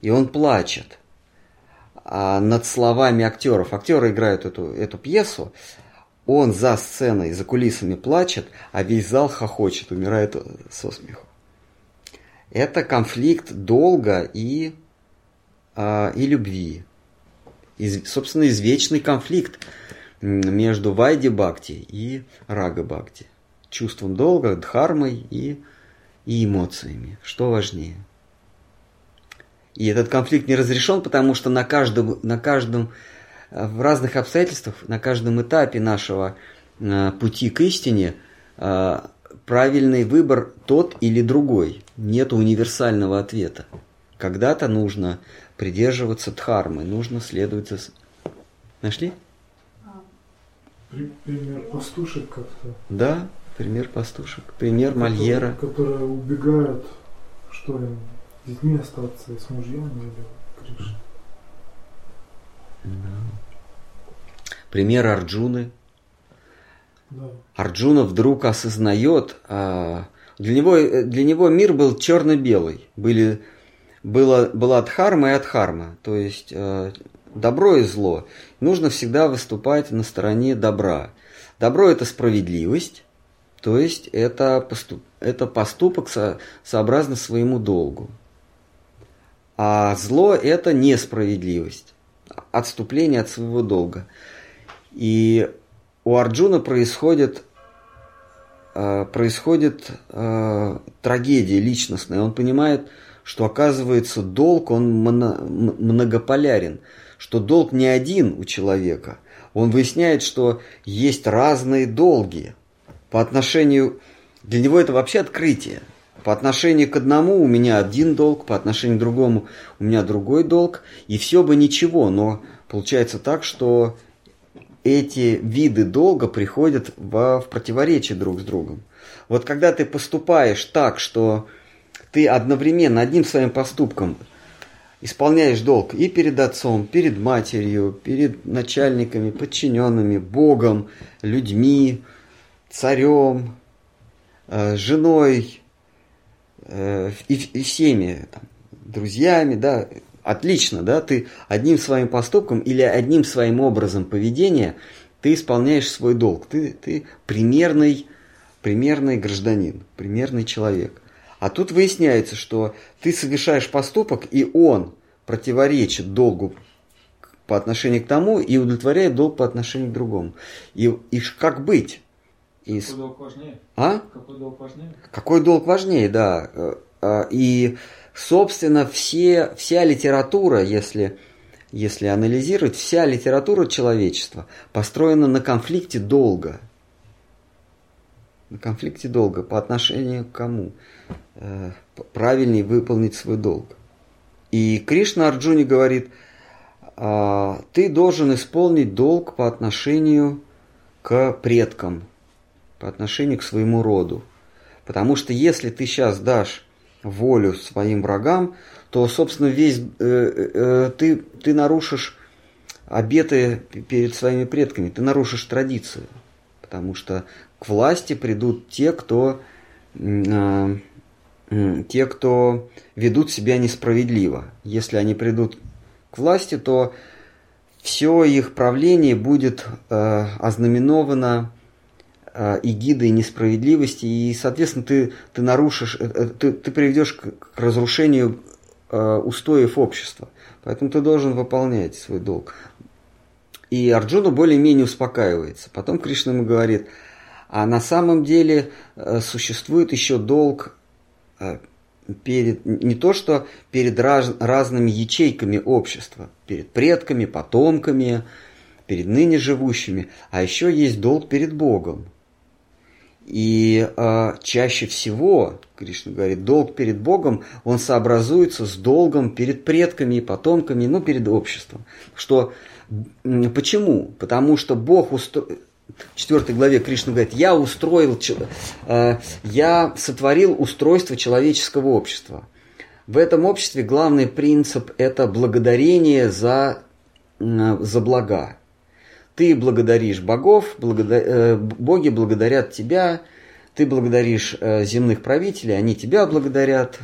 и он плачет а, над словами актеров. Актеры играют эту, эту пьесу, он за сценой, за кулисами плачет, а весь зал хохочет, умирает со смеху. Это конфликт долга и, а, и любви. Из, собственно, извечный конфликт между Вайди Бхакти и Рага Бхакти. Чувством долга, дхармой и, и эмоциями. Что важнее? И этот конфликт не разрешен, потому что на каждом, на каждом э, в разных обстоятельствах, на каждом этапе нашего э, пути к истине э, правильный выбор тот или другой. Нет универсального ответа. Когда-то нужно придерживаться дхармы, нужно следовать за... Нашли? Пример пастушек как-то. Да, пример пастушек. Пример Мольера. Которые, которые убегают, что им, с детьми остаться, и с мужьями или Кришна. Да. Пример Арджуны. Да. Арджуна вдруг осознает, а, для него, для него мир был черно-белый. Были, было, была дхарма и адхарма, то есть а, добро и зло. Нужно всегда выступать на стороне добра. Добро – это справедливость, то есть это, поступ, это поступок со, сообразно своему долгу. А зло – это несправедливость, отступление от своего долга. И у Арджуна происходит, э, происходит э, трагедия личностная. Он понимает, что оказывается долг, он многополярен – что долг не один у человека. Он выясняет, что есть разные долги. По отношению... Для него это вообще открытие. По отношению к одному у меня один долг, по отношению к другому у меня другой долг. И все бы ничего, но получается так, что эти виды долга приходят в, в противоречие друг с другом. Вот когда ты поступаешь так, что ты одновременно одним своим поступком исполняешь долг и перед отцом, перед матерью, перед начальниками, подчиненными, Богом, людьми, царем, э, женой э, и, всеми там, друзьями, да, отлично, да, ты одним своим поступком или одним своим образом поведения ты исполняешь свой долг, ты, ты примерный, примерный гражданин, примерный человек. А тут выясняется, что ты совершаешь поступок, и он противоречит долгу по отношению к тому и удовлетворяет долг по отношению к другому. И, и как быть? И... Какой долг важнее? А? Какой долг важнее? Какой долг важнее, да. Э, э, и, собственно, все, вся литература, если, если анализировать, вся литература человечества построена на конфликте долга. На конфликте долга по отношению к кому? Э, правильнее выполнить свой долг. И Кришна Арджуне говорит, «А, ты должен исполнить долг по отношению к предкам, по отношению к своему роду. Потому что если ты сейчас дашь волю своим врагам, то, собственно, весь э, э, ты, ты нарушишь обеты перед своими предками, ты нарушишь традицию. Потому что к власти придут те, кто, э, те, кто ведут себя несправедливо. Если они придут к власти, то все их правление будет э, ознаменовано э, эгидой несправедливости, и, соответственно, ты, ты нарушишь, э, э ты, ты приведешь к, к разрушению устоев общества. Поэтому ты должен выполнять свой долг. И Арджуна более-менее успокаивается. Потом Кришна ему говорит, а на самом деле существует еще долг перед, не то что перед раз, разными ячейками общества, перед предками, потомками, перед ныне живущими, а еще есть долг перед Богом. И э, чаще всего, Кришна говорит, долг перед Богом, он сообразуется с долгом перед предками и потомками, ну, перед обществом. Что, почему? Потому что Бог устроил... В четвертой главе Кришна говорит, я устроил, э, я сотворил устройство человеческого общества. В этом обществе главный принцип – это благодарение за, за блага. Ты благодаришь богов, благода... э, боги благодарят тебя, ты благодаришь э, земных правителей, они тебя благодарят,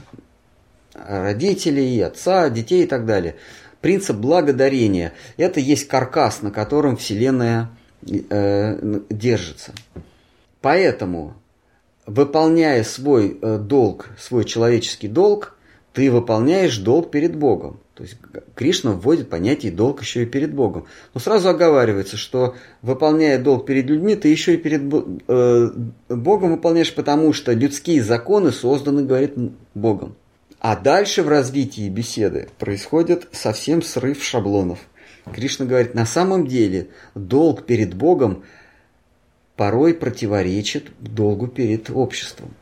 родителей, отца, детей и так далее. Принцип благодарения – это есть каркас, на котором Вселенная э, держится. Поэтому, выполняя свой э, долг, свой человеческий долг, ты выполняешь долг перед Богом. То есть Кришна вводит понятие долг еще и перед Богом. Но сразу оговаривается, что выполняя долг перед людьми, ты еще и перед э, Богом выполняешь, потому что людские законы созданы, говорит, Богом. А дальше в развитии беседы происходит совсем срыв шаблонов. Кришна говорит, на самом деле долг перед Богом порой противоречит долгу перед обществом.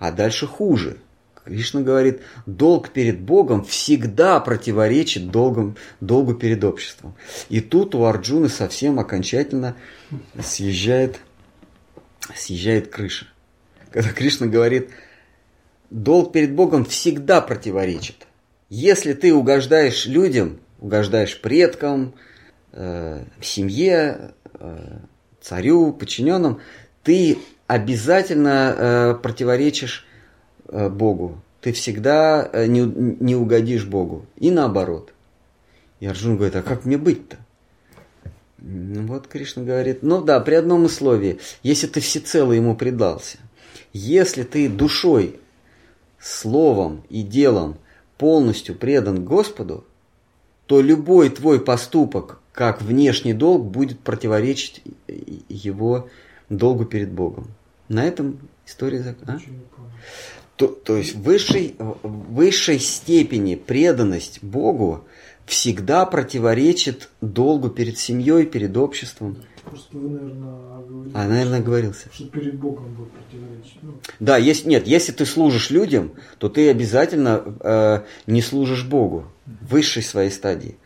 А дальше хуже – Кришна говорит, долг перед Богом всегда противоречит долгом, долгу перед обществом. И тут у Арджуны совсем окончательно съезжает, съезжает крыша. Когда Кришна говорит, долг перед Богом всегда противоречит. Если ты угождаешь людям, угождаешь предкам, э, семье, э, царю, подчиненным, ты обязательно э, противоречишь Богу, ты всегда э, не, не угодишь Богу. И наоборот. И Арджун говорит, а как мне быть-то? Ну, вот Кришна говорит, ну да, при одном условии, если ты всецело ему предался, если ты душой, словом и делом полностью предан Господу, то любой твой поступок, как внешний долг, будет противоречить его долгу перед Богом. На этом история заканчивается. А? То, то есть в высшей, в высшей степени преданность Богу всегда противоречит долгу перед семьей, перед обществом. Просто вы, наверное, оговорились. А, наверное, оговорился. Что перед Богом будет противоречить. Ну. Да, есть, нет, если ты служишь людям, то ты обязательно э, не служишь Богу в высшей своей стадии.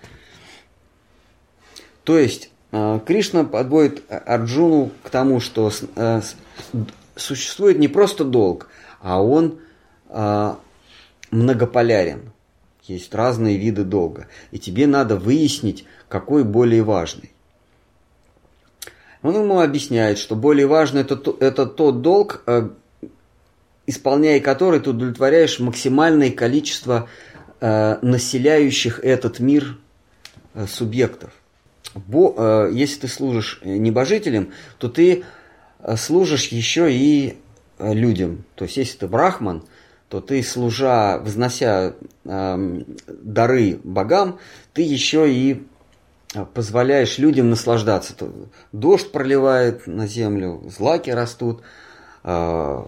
То есть э, Кришна подводит Арджуну к тому, что э, существует не просто долг, а он э, многополярен. Есть разные виды долга. И тебе надо выяснить, какой более важный. Он ему объясняет, что более важный это, это тот долг, э, исполняя который ты удовлетворяешь максимальное количество э, населяющих этот мир э, субъектов. Бо, э, если ты служишь небожителем, то ты э, служишь еще и людям. То есть, если ты брахман, то ты, служа, взнося э, дары богам, ты еще и э, позволяешь людям наслаждаться. Дождь проливает на землю, злаки растут, э,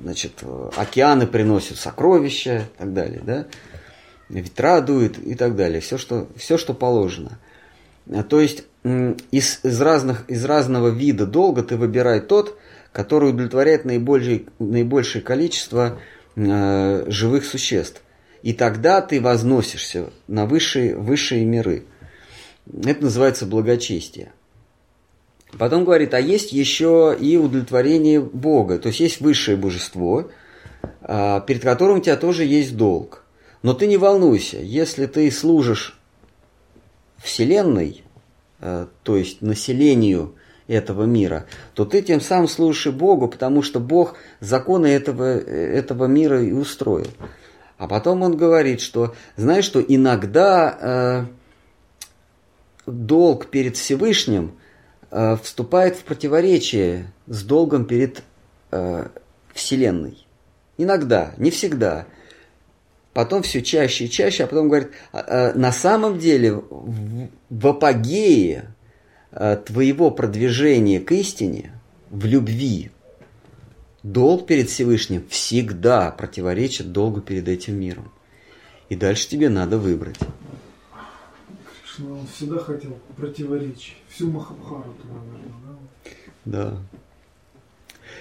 значит, океаны приносят сокровища и так далее. Да? ветра дует и так далее. Все, что, все, что положено. А, то есть из, из, разных, из разного вида долга ты выбирай тот, который удовлетворяет наибольшее, наибольшее количество э, живых существ. И тогда ты возносишься на высшие, высшие миры. Это называется благочестие. Потом говорит, а есть еще и удовлетворение Бога. То есть есть высшее божество, а, перед которым у тебя тоже есть долг. Но ты не волнуйся, если ты служишь Вселенной, а, то есть населению этого мира, то ты тем самым служишь Богу, потому что Бог законы этого, этого мира и устроил. А потом он говорит, что, знаешь, что иногда э, долг перед Всевышним э, вступает в противоречие с долгом перед э, Вселенной. Иногда, не всегда. Потом все чаще и чаще, а потом говорит, э, на самом деле в, апогее твоего продвижения к истине, в любви, Долг перед Всевышним всегда противоречит долгу перед этим миром. И дальше тебе надо выбрать. Кришна, он всегда хотел противоречить. Всю Махабхарату, наверное, да? Да.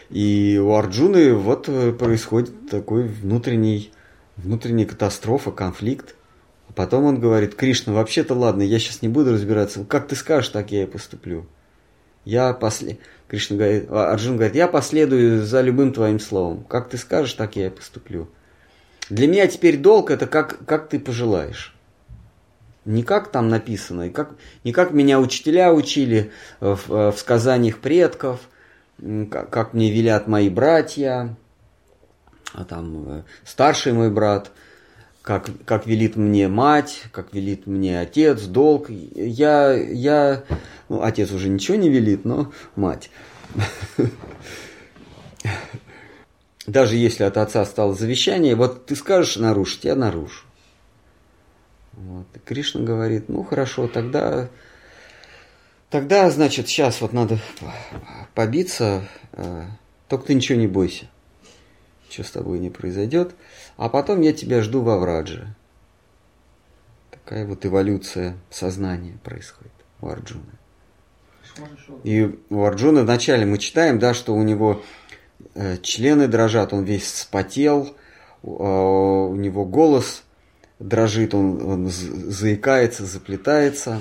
И у Арджуны вот э, происходит такой внутренний, внутренняя катастрофа, конфликт. А потом он говорит, Кришна, вообще-то ладно, я сейчас не буду разбираться. Как ты скажешь, так я и поступлю. Я после... Кришна говорит, а Арджун говорит, я последую за любым твоим словом. Как ты скажешь, так я и поступлю. Для меня теперь долг это как, как ты пожелаешь. Не как там написано, и как, не как меня учителя учили в, в сказаниях предков, как, как мне велят мои братья, а там э, старший мой брат – как, как велит мне мать, как велит мне отец, долг. Я, я, ну, отец уже ничего не велит, но мать. Даже если от отца стало завещание, вот ты скажешь нарушить, я нарушу. Вот. Кришна говорит, ну хорошо, тогда, тогда, значит, сейчас вот надо побиться, э, только ты ничего не бойся, что с тобой не произойдет. А потом я тебя жду во Врадже. Такая вот эволюция сознания происходит у Арджуны. И у Арджуны вначале мы читаем, да, что у него э, члены дрожат, он весь спотел, э, у него голос дрожит, он, он заикается, заплетается.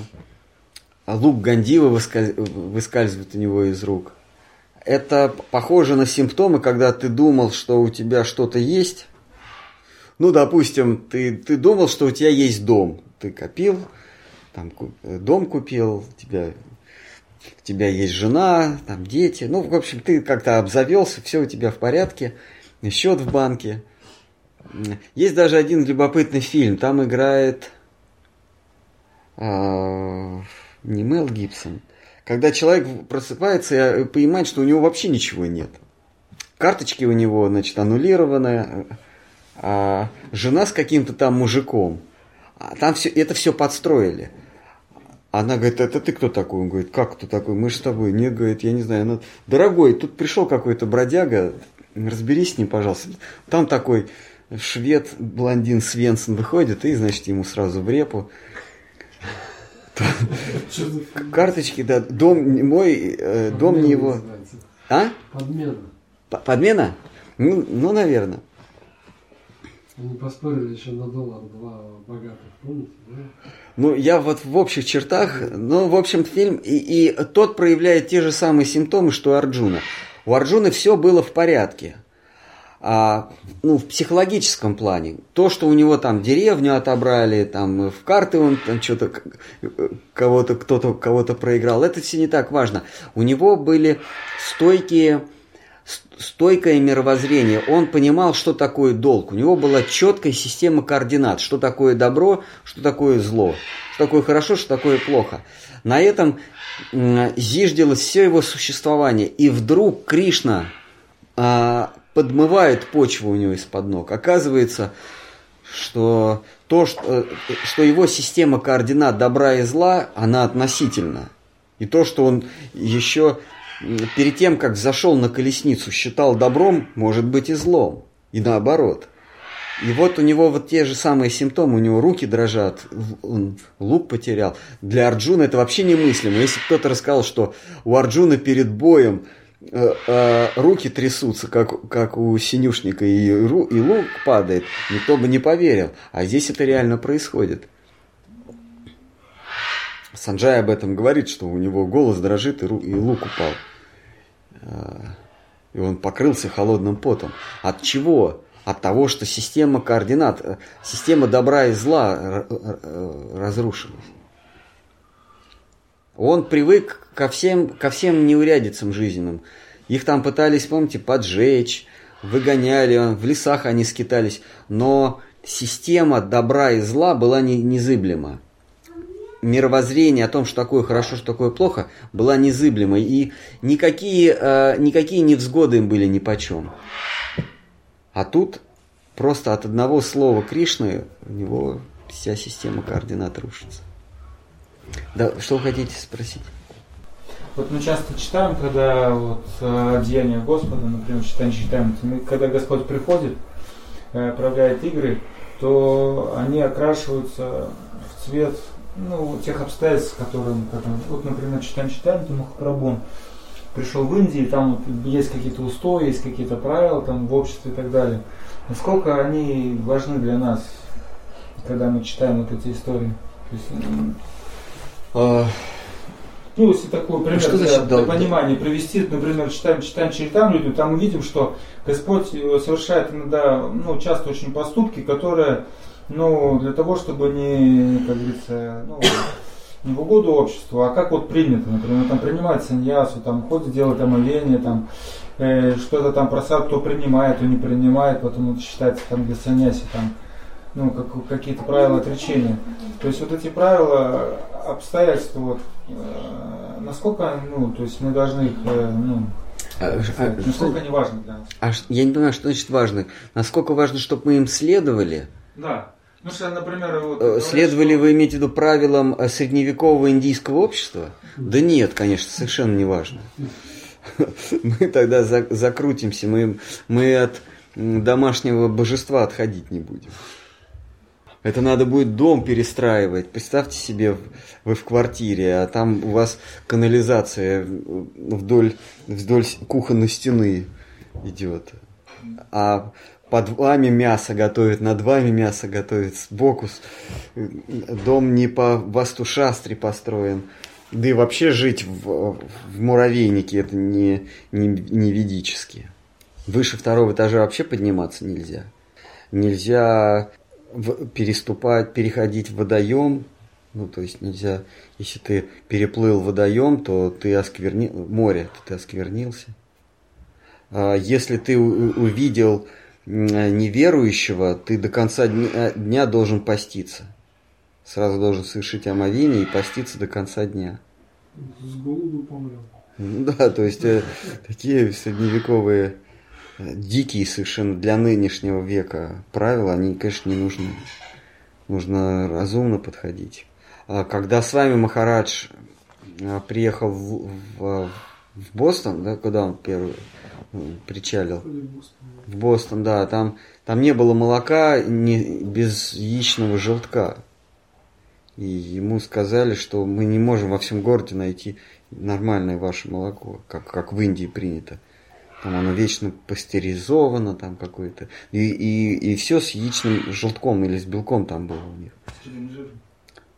А лук Гандива выскальзывает у него из рук. Это похоже на симптомы, когда ты думал, что у тебя что-то есть, ну, допустим, ты, ты думал, что у тебя есть дом. Ты копил, там, э, дом купил, у тебя, у тебя есть жена, там дети. Ну, в общем, ты как-то обзавелся, все у тебя в порядке, счет в банке. Есть даже один любопытный фильм, там играет э, не Мел Гибсон, когда человек просыпается и понимает, что у него вообще ничего нет. Карточки у него, значит, аннулированы, а, жена с каким-то там мужиком. А там все, это все подстроили. Она говорит, это ты кто такой? Он говорит, как кто такой? Мы же с тобой. Не, говорит, я не знаю. Она, Дорогой, тут пришел какой-то бродяга, разберись с ним, пожалуйста. Там такой швед, блондин Свенсон выходит, и, значит, ему сразу в репу. Карточки, да, дом мой, э, дом не его. А? Подмена. Подмена? Ну, ну, наверное. Они поспорили еще на доллар два богатых, помните, да? Ну, я вот в общих чертах, ну, в общем, фильм, и, и тот проявляет те же самые симптомы, что у Арджуна. У Арджуны все было в порядке. А, ну, в психологическом плане. То, что у него там деревню отобрали, там в карты он там что-то кого-то, кто-то кого-то проиграл, это все не так важно. У него были стойкие стойкое мировоззрение. Он понимал, что такое долг. У него была четкая система координат. Что такое добро, что такое зло. Что такое хорошо, что такое плохо. На этом зиждилось все его существование. И вдруг Кришна а, подмывает почву у него из-под ног. Оказывается, что то, что, э, что его система координат добра и зла, она относительна. И то, что он еще перед тем, как зашел на колесницу, считал добром, может быть и злом. И наоборот. И вот у него вот те же самые симптомы, у него руки дрожат, он лук потерял. Для Арджуна это вообще немыслимо. Если кто-то рассказал, что у Арджуна перед боем э, э, руки трясутся, как, как у синюшника, и, ру- и лук падает, никто бы не поверил. А здесь это реально происходит. Санджай об этом говорит, что у него голос дрожит и, ру- и лук упал. Э, И он покрылся холодным потом. От чего? От того, что система координат, э, система добра и зла р- разрушилась. Он привык ко всем, ко всем неурядицам жизненным. Их там пытались, помните, поджечь, выгоняли, в лесах они скитались. Но система добра и зла была не- незыблема. Мировоззрение о том, что такое хорошо, что такое плохо, была незыблемой. И никакие, э, никакие невзгоды им были нипочем. А тут просто от одного слова Кришны у него вся система координат рушится. Да, что вы хотите спросить? Вот мы часто читаем, когда вот э, деяния Господа, например, читаем, читаем, мы- когда Господь приходит, э, проявляет игры, то они окрашиваются в цвет ну, тех обстоятельств, которые, мы как, вот, например, читаем, читаем, то Махапрабху пришел в Индию, там вот есть какие-то устои, есть какие-то правила там в обществе и так далее. Насколько они важны для нас, когда мы читаем вот эти истории? То есть, А, ну, если такой пример что для, значит для дал- понимания привести, например, читаем, читаем Чаритамриту, там мы видим, что Господь э, совершает иногда, ну, часто очень поступки, которые, ну, для того, чтобы не, как говорится, ну, не в угоду обществу, а как вот принято, например, там принимает саньясу, там ходит, делает омовение, там э, что-то там просад, кто принимает, кто не принимает, потом это считается там для саньяси, там, ну, как, какие-то правила отречения. То есть вот эти правила, обстоятельства, вот, э, насколько, ну, то есть мы должны их, э, ну, а, как сказать, а, насколько что- они важны для нас. а я не понимаю, что значит важно. Насколько важно, чтобы мы им следовали? Да. Ну что, например, вот... Э, Следовали что- вы иметь в виду правилам э, средневекового индийского общества? Да нет, конечно, совершенно не важно. Мы тогда за- закрутимся, мы, мы от домашнего божества отходить не будем. Это надо будет дом перестраивать. Представьте себе, вы в квартире, а там у вас канализация вдоль, вдоль с- кухонной стены идет. А под вами мясо готовят, над вами мясо готовят, сбоку дом не по вастушастре построен. Да и вообще жить в, в муравейнике это не, не, не ведически. Выше второго этажа вообще подниматься нельзя. Нельзя в- переступать, переходить в водоем. Ну, то есть нельзя, если ты переплыл водоем, то ты осквернил, море, то ты осквернился. А Если ты увидел неверующего, ты до конца дня, дня должен поститься. Сразу должен совершить омовение и поститься до конца дня. С голоду помрем. Ну Да, то есть э, такие средневековые, э, дикие совершенно для нынешнего века правила, они, конечно, не нужны. Нужно разумно подходить. А Когда с вами Махарадж э, приехал в, в- в Бостон, да, куда он первый причалил? В Бостон, да, там, там не было молока не, без яичного желтка. И ему сказали, что мы не можем во всем городе найти нормальное ваше молоко, как, как в Индии принято. Там оно вечно пастеризовано, там какое-то. И, и, и все с яичным желтком или с белком там было у них.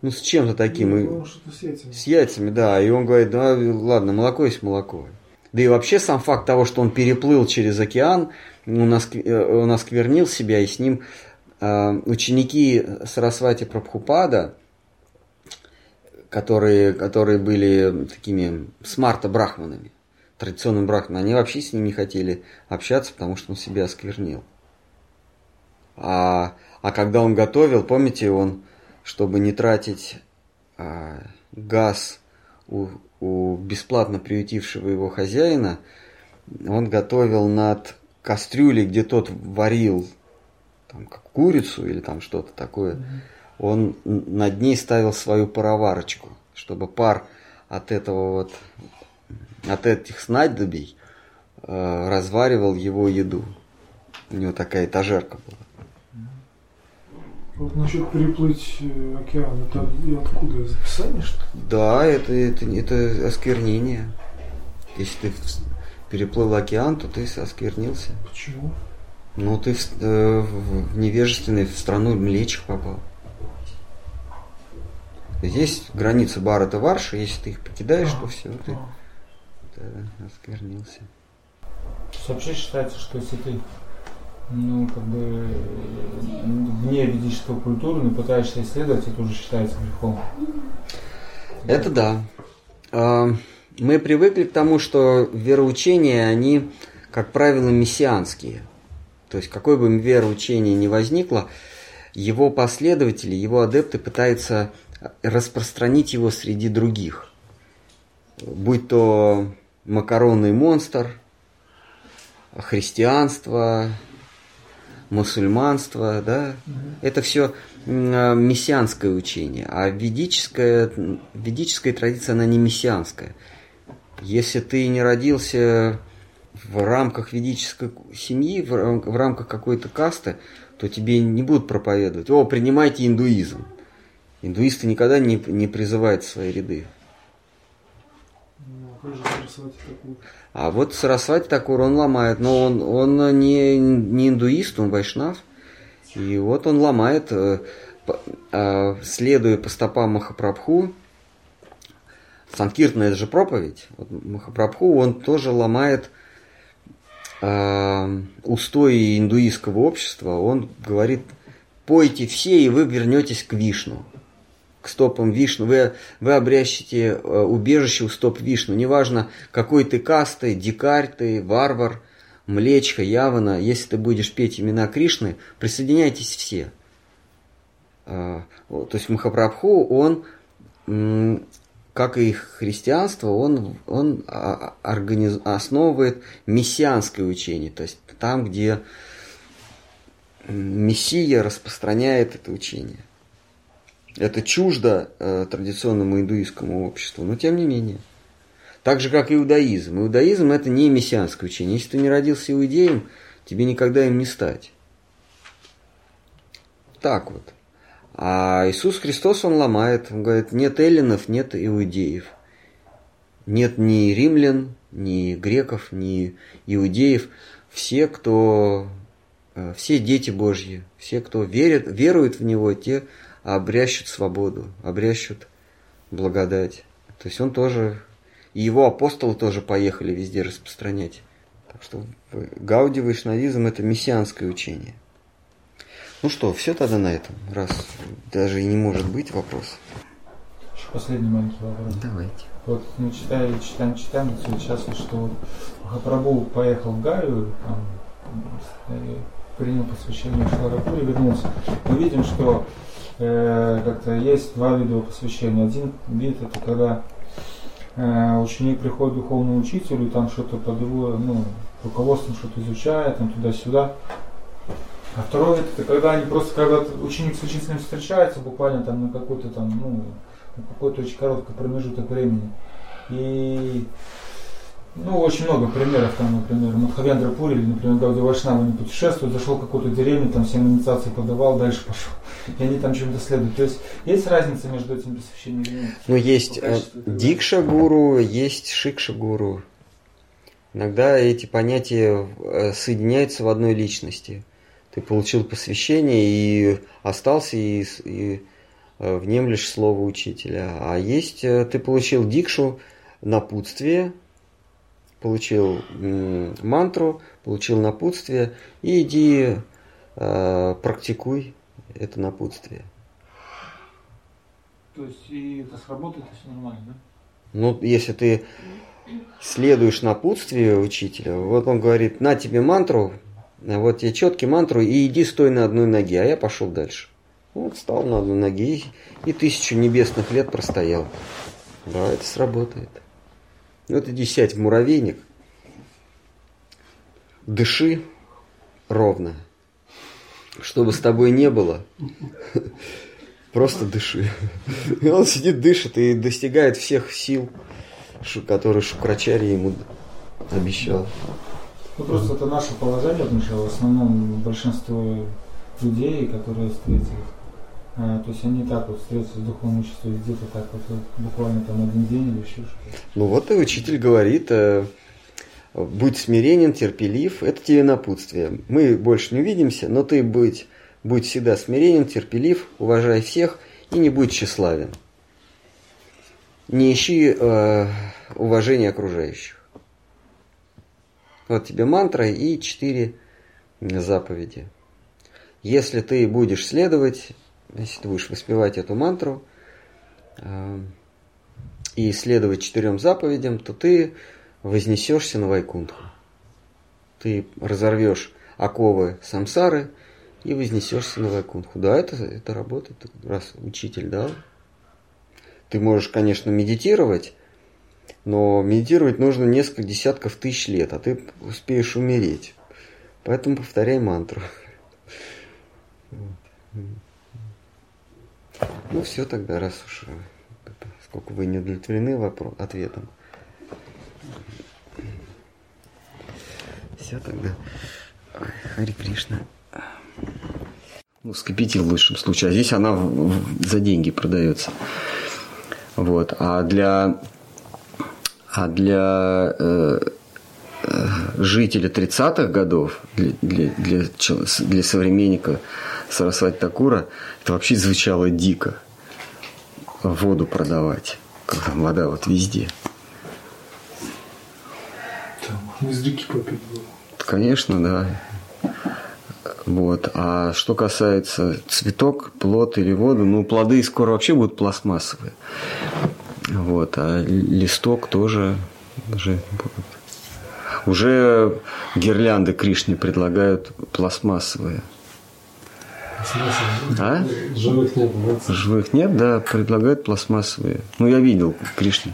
Ну, с чем-то таким. Ну, И- с яйцами, да. И он говорит, да, ладно, молоко есть молоко. Да и вообще сам факт того, что он переплыл через океан, он, оск- э, он осквернил себя, и с ним э, ученики Сарасвати Прабхупада, которые, которые были такими смарта-брахманами, традиционными брахманами, они вообще с ним не хотели общаться, потому что он себя осквернил. А, а когда он готовил, помните, он, чтобы не тратить а, газ у, у бесплатно приютившего его хозяина, он готовил над кастрюлей, где тот варил там, как курицу или там что-то такое, он н- над ней ставил свою пароварочку, чтобы пар от этого вот, от этих снадобий э, разваривал его еду. У него такая этажерка была. Вот насчет переплыть э, океан, это откуда? Из описания, что ли? Да, это, это, это осквернение. Если ты переплыл океан, то ты осквернился. Почему? Ну, ты в, э, в- в невежественный, в страну млечих попал. Здесь граница Барата Варши, если ты их покидаешь, то все, ты А, да, осквернился. То есть вообще считается, что если ты ну, как бы вне ведической культуры, но пытаешься исследовать, это уже считается грехом. Это да. А, Мы привыкли к тому, что вероучения, они, как правило, мессианские. То есть, какое бы вероучение ни возникло, его последователи, его адепты пытаются распространить его среди других. Будь то макаронный монстр, христианство, мусульманство, да, это все мессианское учение, а ведическая, ведическая традиция, она не мессианская. Если ты не родился в рамках ведической семьи, в, рам- в рамках какой-то касты, то тебе не будут проповедовать, о, принимайте индуизм. Индуисты никогда не, не призывают в свои ряды. Ну, а как же такую? А вот Сарасвати Такур, он ломает, но он, он не, не индуист, он вайшнав. И вот он ломает, э, э, следуя по стопам Махапрабху, Санкиртна это же проповедь, вот Махапрабху, он тоже ломает э, устои индуистского общества, он говорит, пойте все, и вы вернетесь к Вишну к стопам Вишну, вы, вы обрящите э, убежище у стоп Вишну. Неважно, какой ты касты, дикарь ты, варвар, млечка, явана, если ты будешь петь имена Кришны, присоединяйтесь все. А, То есть Махапрабху, он, как и христианство, он, он а, организ- основывает мессианское учение, то есть там, где Мессия распространяет это учение. Это чуждо э, традиционному индуистскому обществу, но тем не менее. Так же, как иудаизм. Иудаизм это не мессианское учение. Если ты не родился иудеем, тебе никогда им не стать. Так вот. А Иисус Христос, Он ломает. Он говорит, нет эллинов, нет иудеев. Нет ни римлян, ни греков, ни иудеев. Все, кто... э, Все дети Божьи, все, кто верит, верует в Него, те обрящут свободу, обрящут благодать. То есть он тоже, и его апостолы тоже поехали везде распространять. Так что Гауди вайшнавизм это мессианское учение. Ну что, все тогда на этом, раз даже и не может быть вопрос. Еще последний маленький вопрос. Давайте. Вот мы читаем, читаем, читаем, вот сейчас что Махапрабху поехал в Гаю, там, принял посвящение Шаларапури, вернулся. Мы видим, что э, как-то есть два вида посвящения. Один вид это когда э, ученик приходит к духовному учителю, и там что-то под его ну, руководством что-то изучает, там туда-сюда. А второй вид это когда они просто, когда ученик с учителем встречается, буквально там на какой-то там, ну, на какой-то очень короткий промежуток времени. И ну, очень много примеров, там, например, Мадхавендра Пури например, Гауди Вайшнава не путешествует, зашел в какую-то деревню, там всем инициации подавал, дальше пошел. И они там чем-то следуют. То есть есть разница между этими посвящениями или нет? Ну, есть э, дикша-гуру, есть шикша-гуру. Иногда эти понятия э, соединяются в одной личности. Ты получил посвящение и остался и, и э, внемлешь слово учителя. А есть, ты получил дикшу, напутствие, получил мантру, получил напутствие, и иди э, практикуй это напутствие. То есть и это сработает, и все нормально, да? Ну, если ты следуешь напутствию учителя, вот он говорит, на тебе мантру, вот тебе четкий мантру, и иди стой на одной ноге, а я пошел дальше. Вот встал на одной ноге и, и тысячу небесных лет простоял. Да, это сработает. Вот иди сядь в муравейник, дыши ровно, чтобы с тобой не было. Просто дыши. И он сидит, дышит и достигает всех сил, которые Шукрачари ему обещал. Ну просто это наше положение, потому что в основном большинство людей, которые встретили то есть они так вот встретятся с духовным учителем где-то так вот, вот буквально там один день или еще что-то. Ну вот и учитель говорит, э, будь смиренен, терпелив, это тебе напутствие. Мы больше не увидимся, но ты будь, будь всегда смиренен, терпелив, уважай всех и не будь тщеславен. Не ищи э, уважения окружающих. Вот тебе мантра и четыре заповеди. Если ты будешь следовать, если ты будешь воспевать эту мантру э, и следовать четырем заповедям, то ты вознесешься на Вайкунтху. Ты разорвешь оковы самсары и вознесешься на Вайкунтху. Да, это, это работает, раз учитель дал. Ты можешь, конечно, медитировать, но медитировать нужно несколько десятков тысяч лет, а ты успеешь умереть. Поэтому повторяй мантру. Ну все тогда, раз уж сколько вы не удовлетворены вопрос, ответом. Все тогда. Хари Кришна. Ну, скопити в лучшем случае. А здесь она в, в, за деньги продается. Вот. А для, а для э, э жителя 30-х годов, для, для, для, для современника Сарасвати Такура, это вообще звучало дико. Воду продавать. Там вода вот везде. Там из реки попить было. Конечно, да. Вот. А что касается цветок, плод или воду, ну, плоды скоро вообще будут пластмассовые. Вот. А листок тоже уже. Уже гирлянды Кришне предлагают пластмассовые. А? Живых нет, да? Живых нет, да, предлагают пластмассовые. Ну, я видел Кришне.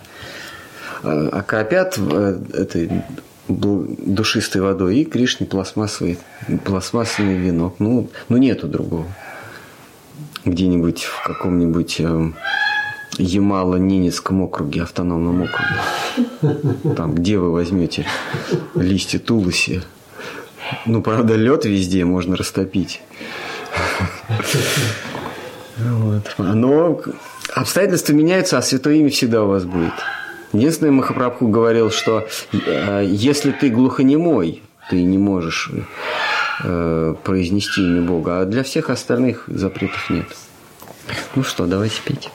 А, а копят э, этой душистой водой и Кришне пластмассовый, пластмассовый венок. Ну, ну нету другого. Где-нибудь в каком-нибудь э, Ямало-Ненецком округе, автономном округе. Там, где вы возьмете листья тулуси. Ну, правда, лед везде можно растопить. Вот. Но обстоятельства меняются, а святое имя всегда у вас будет. Единственное, Махапрабху говорил, что э, если ты глухонемой, ты не можешь э, произнести имя Бога, а для всех остальных запретов нет. Ну что, давайте пить.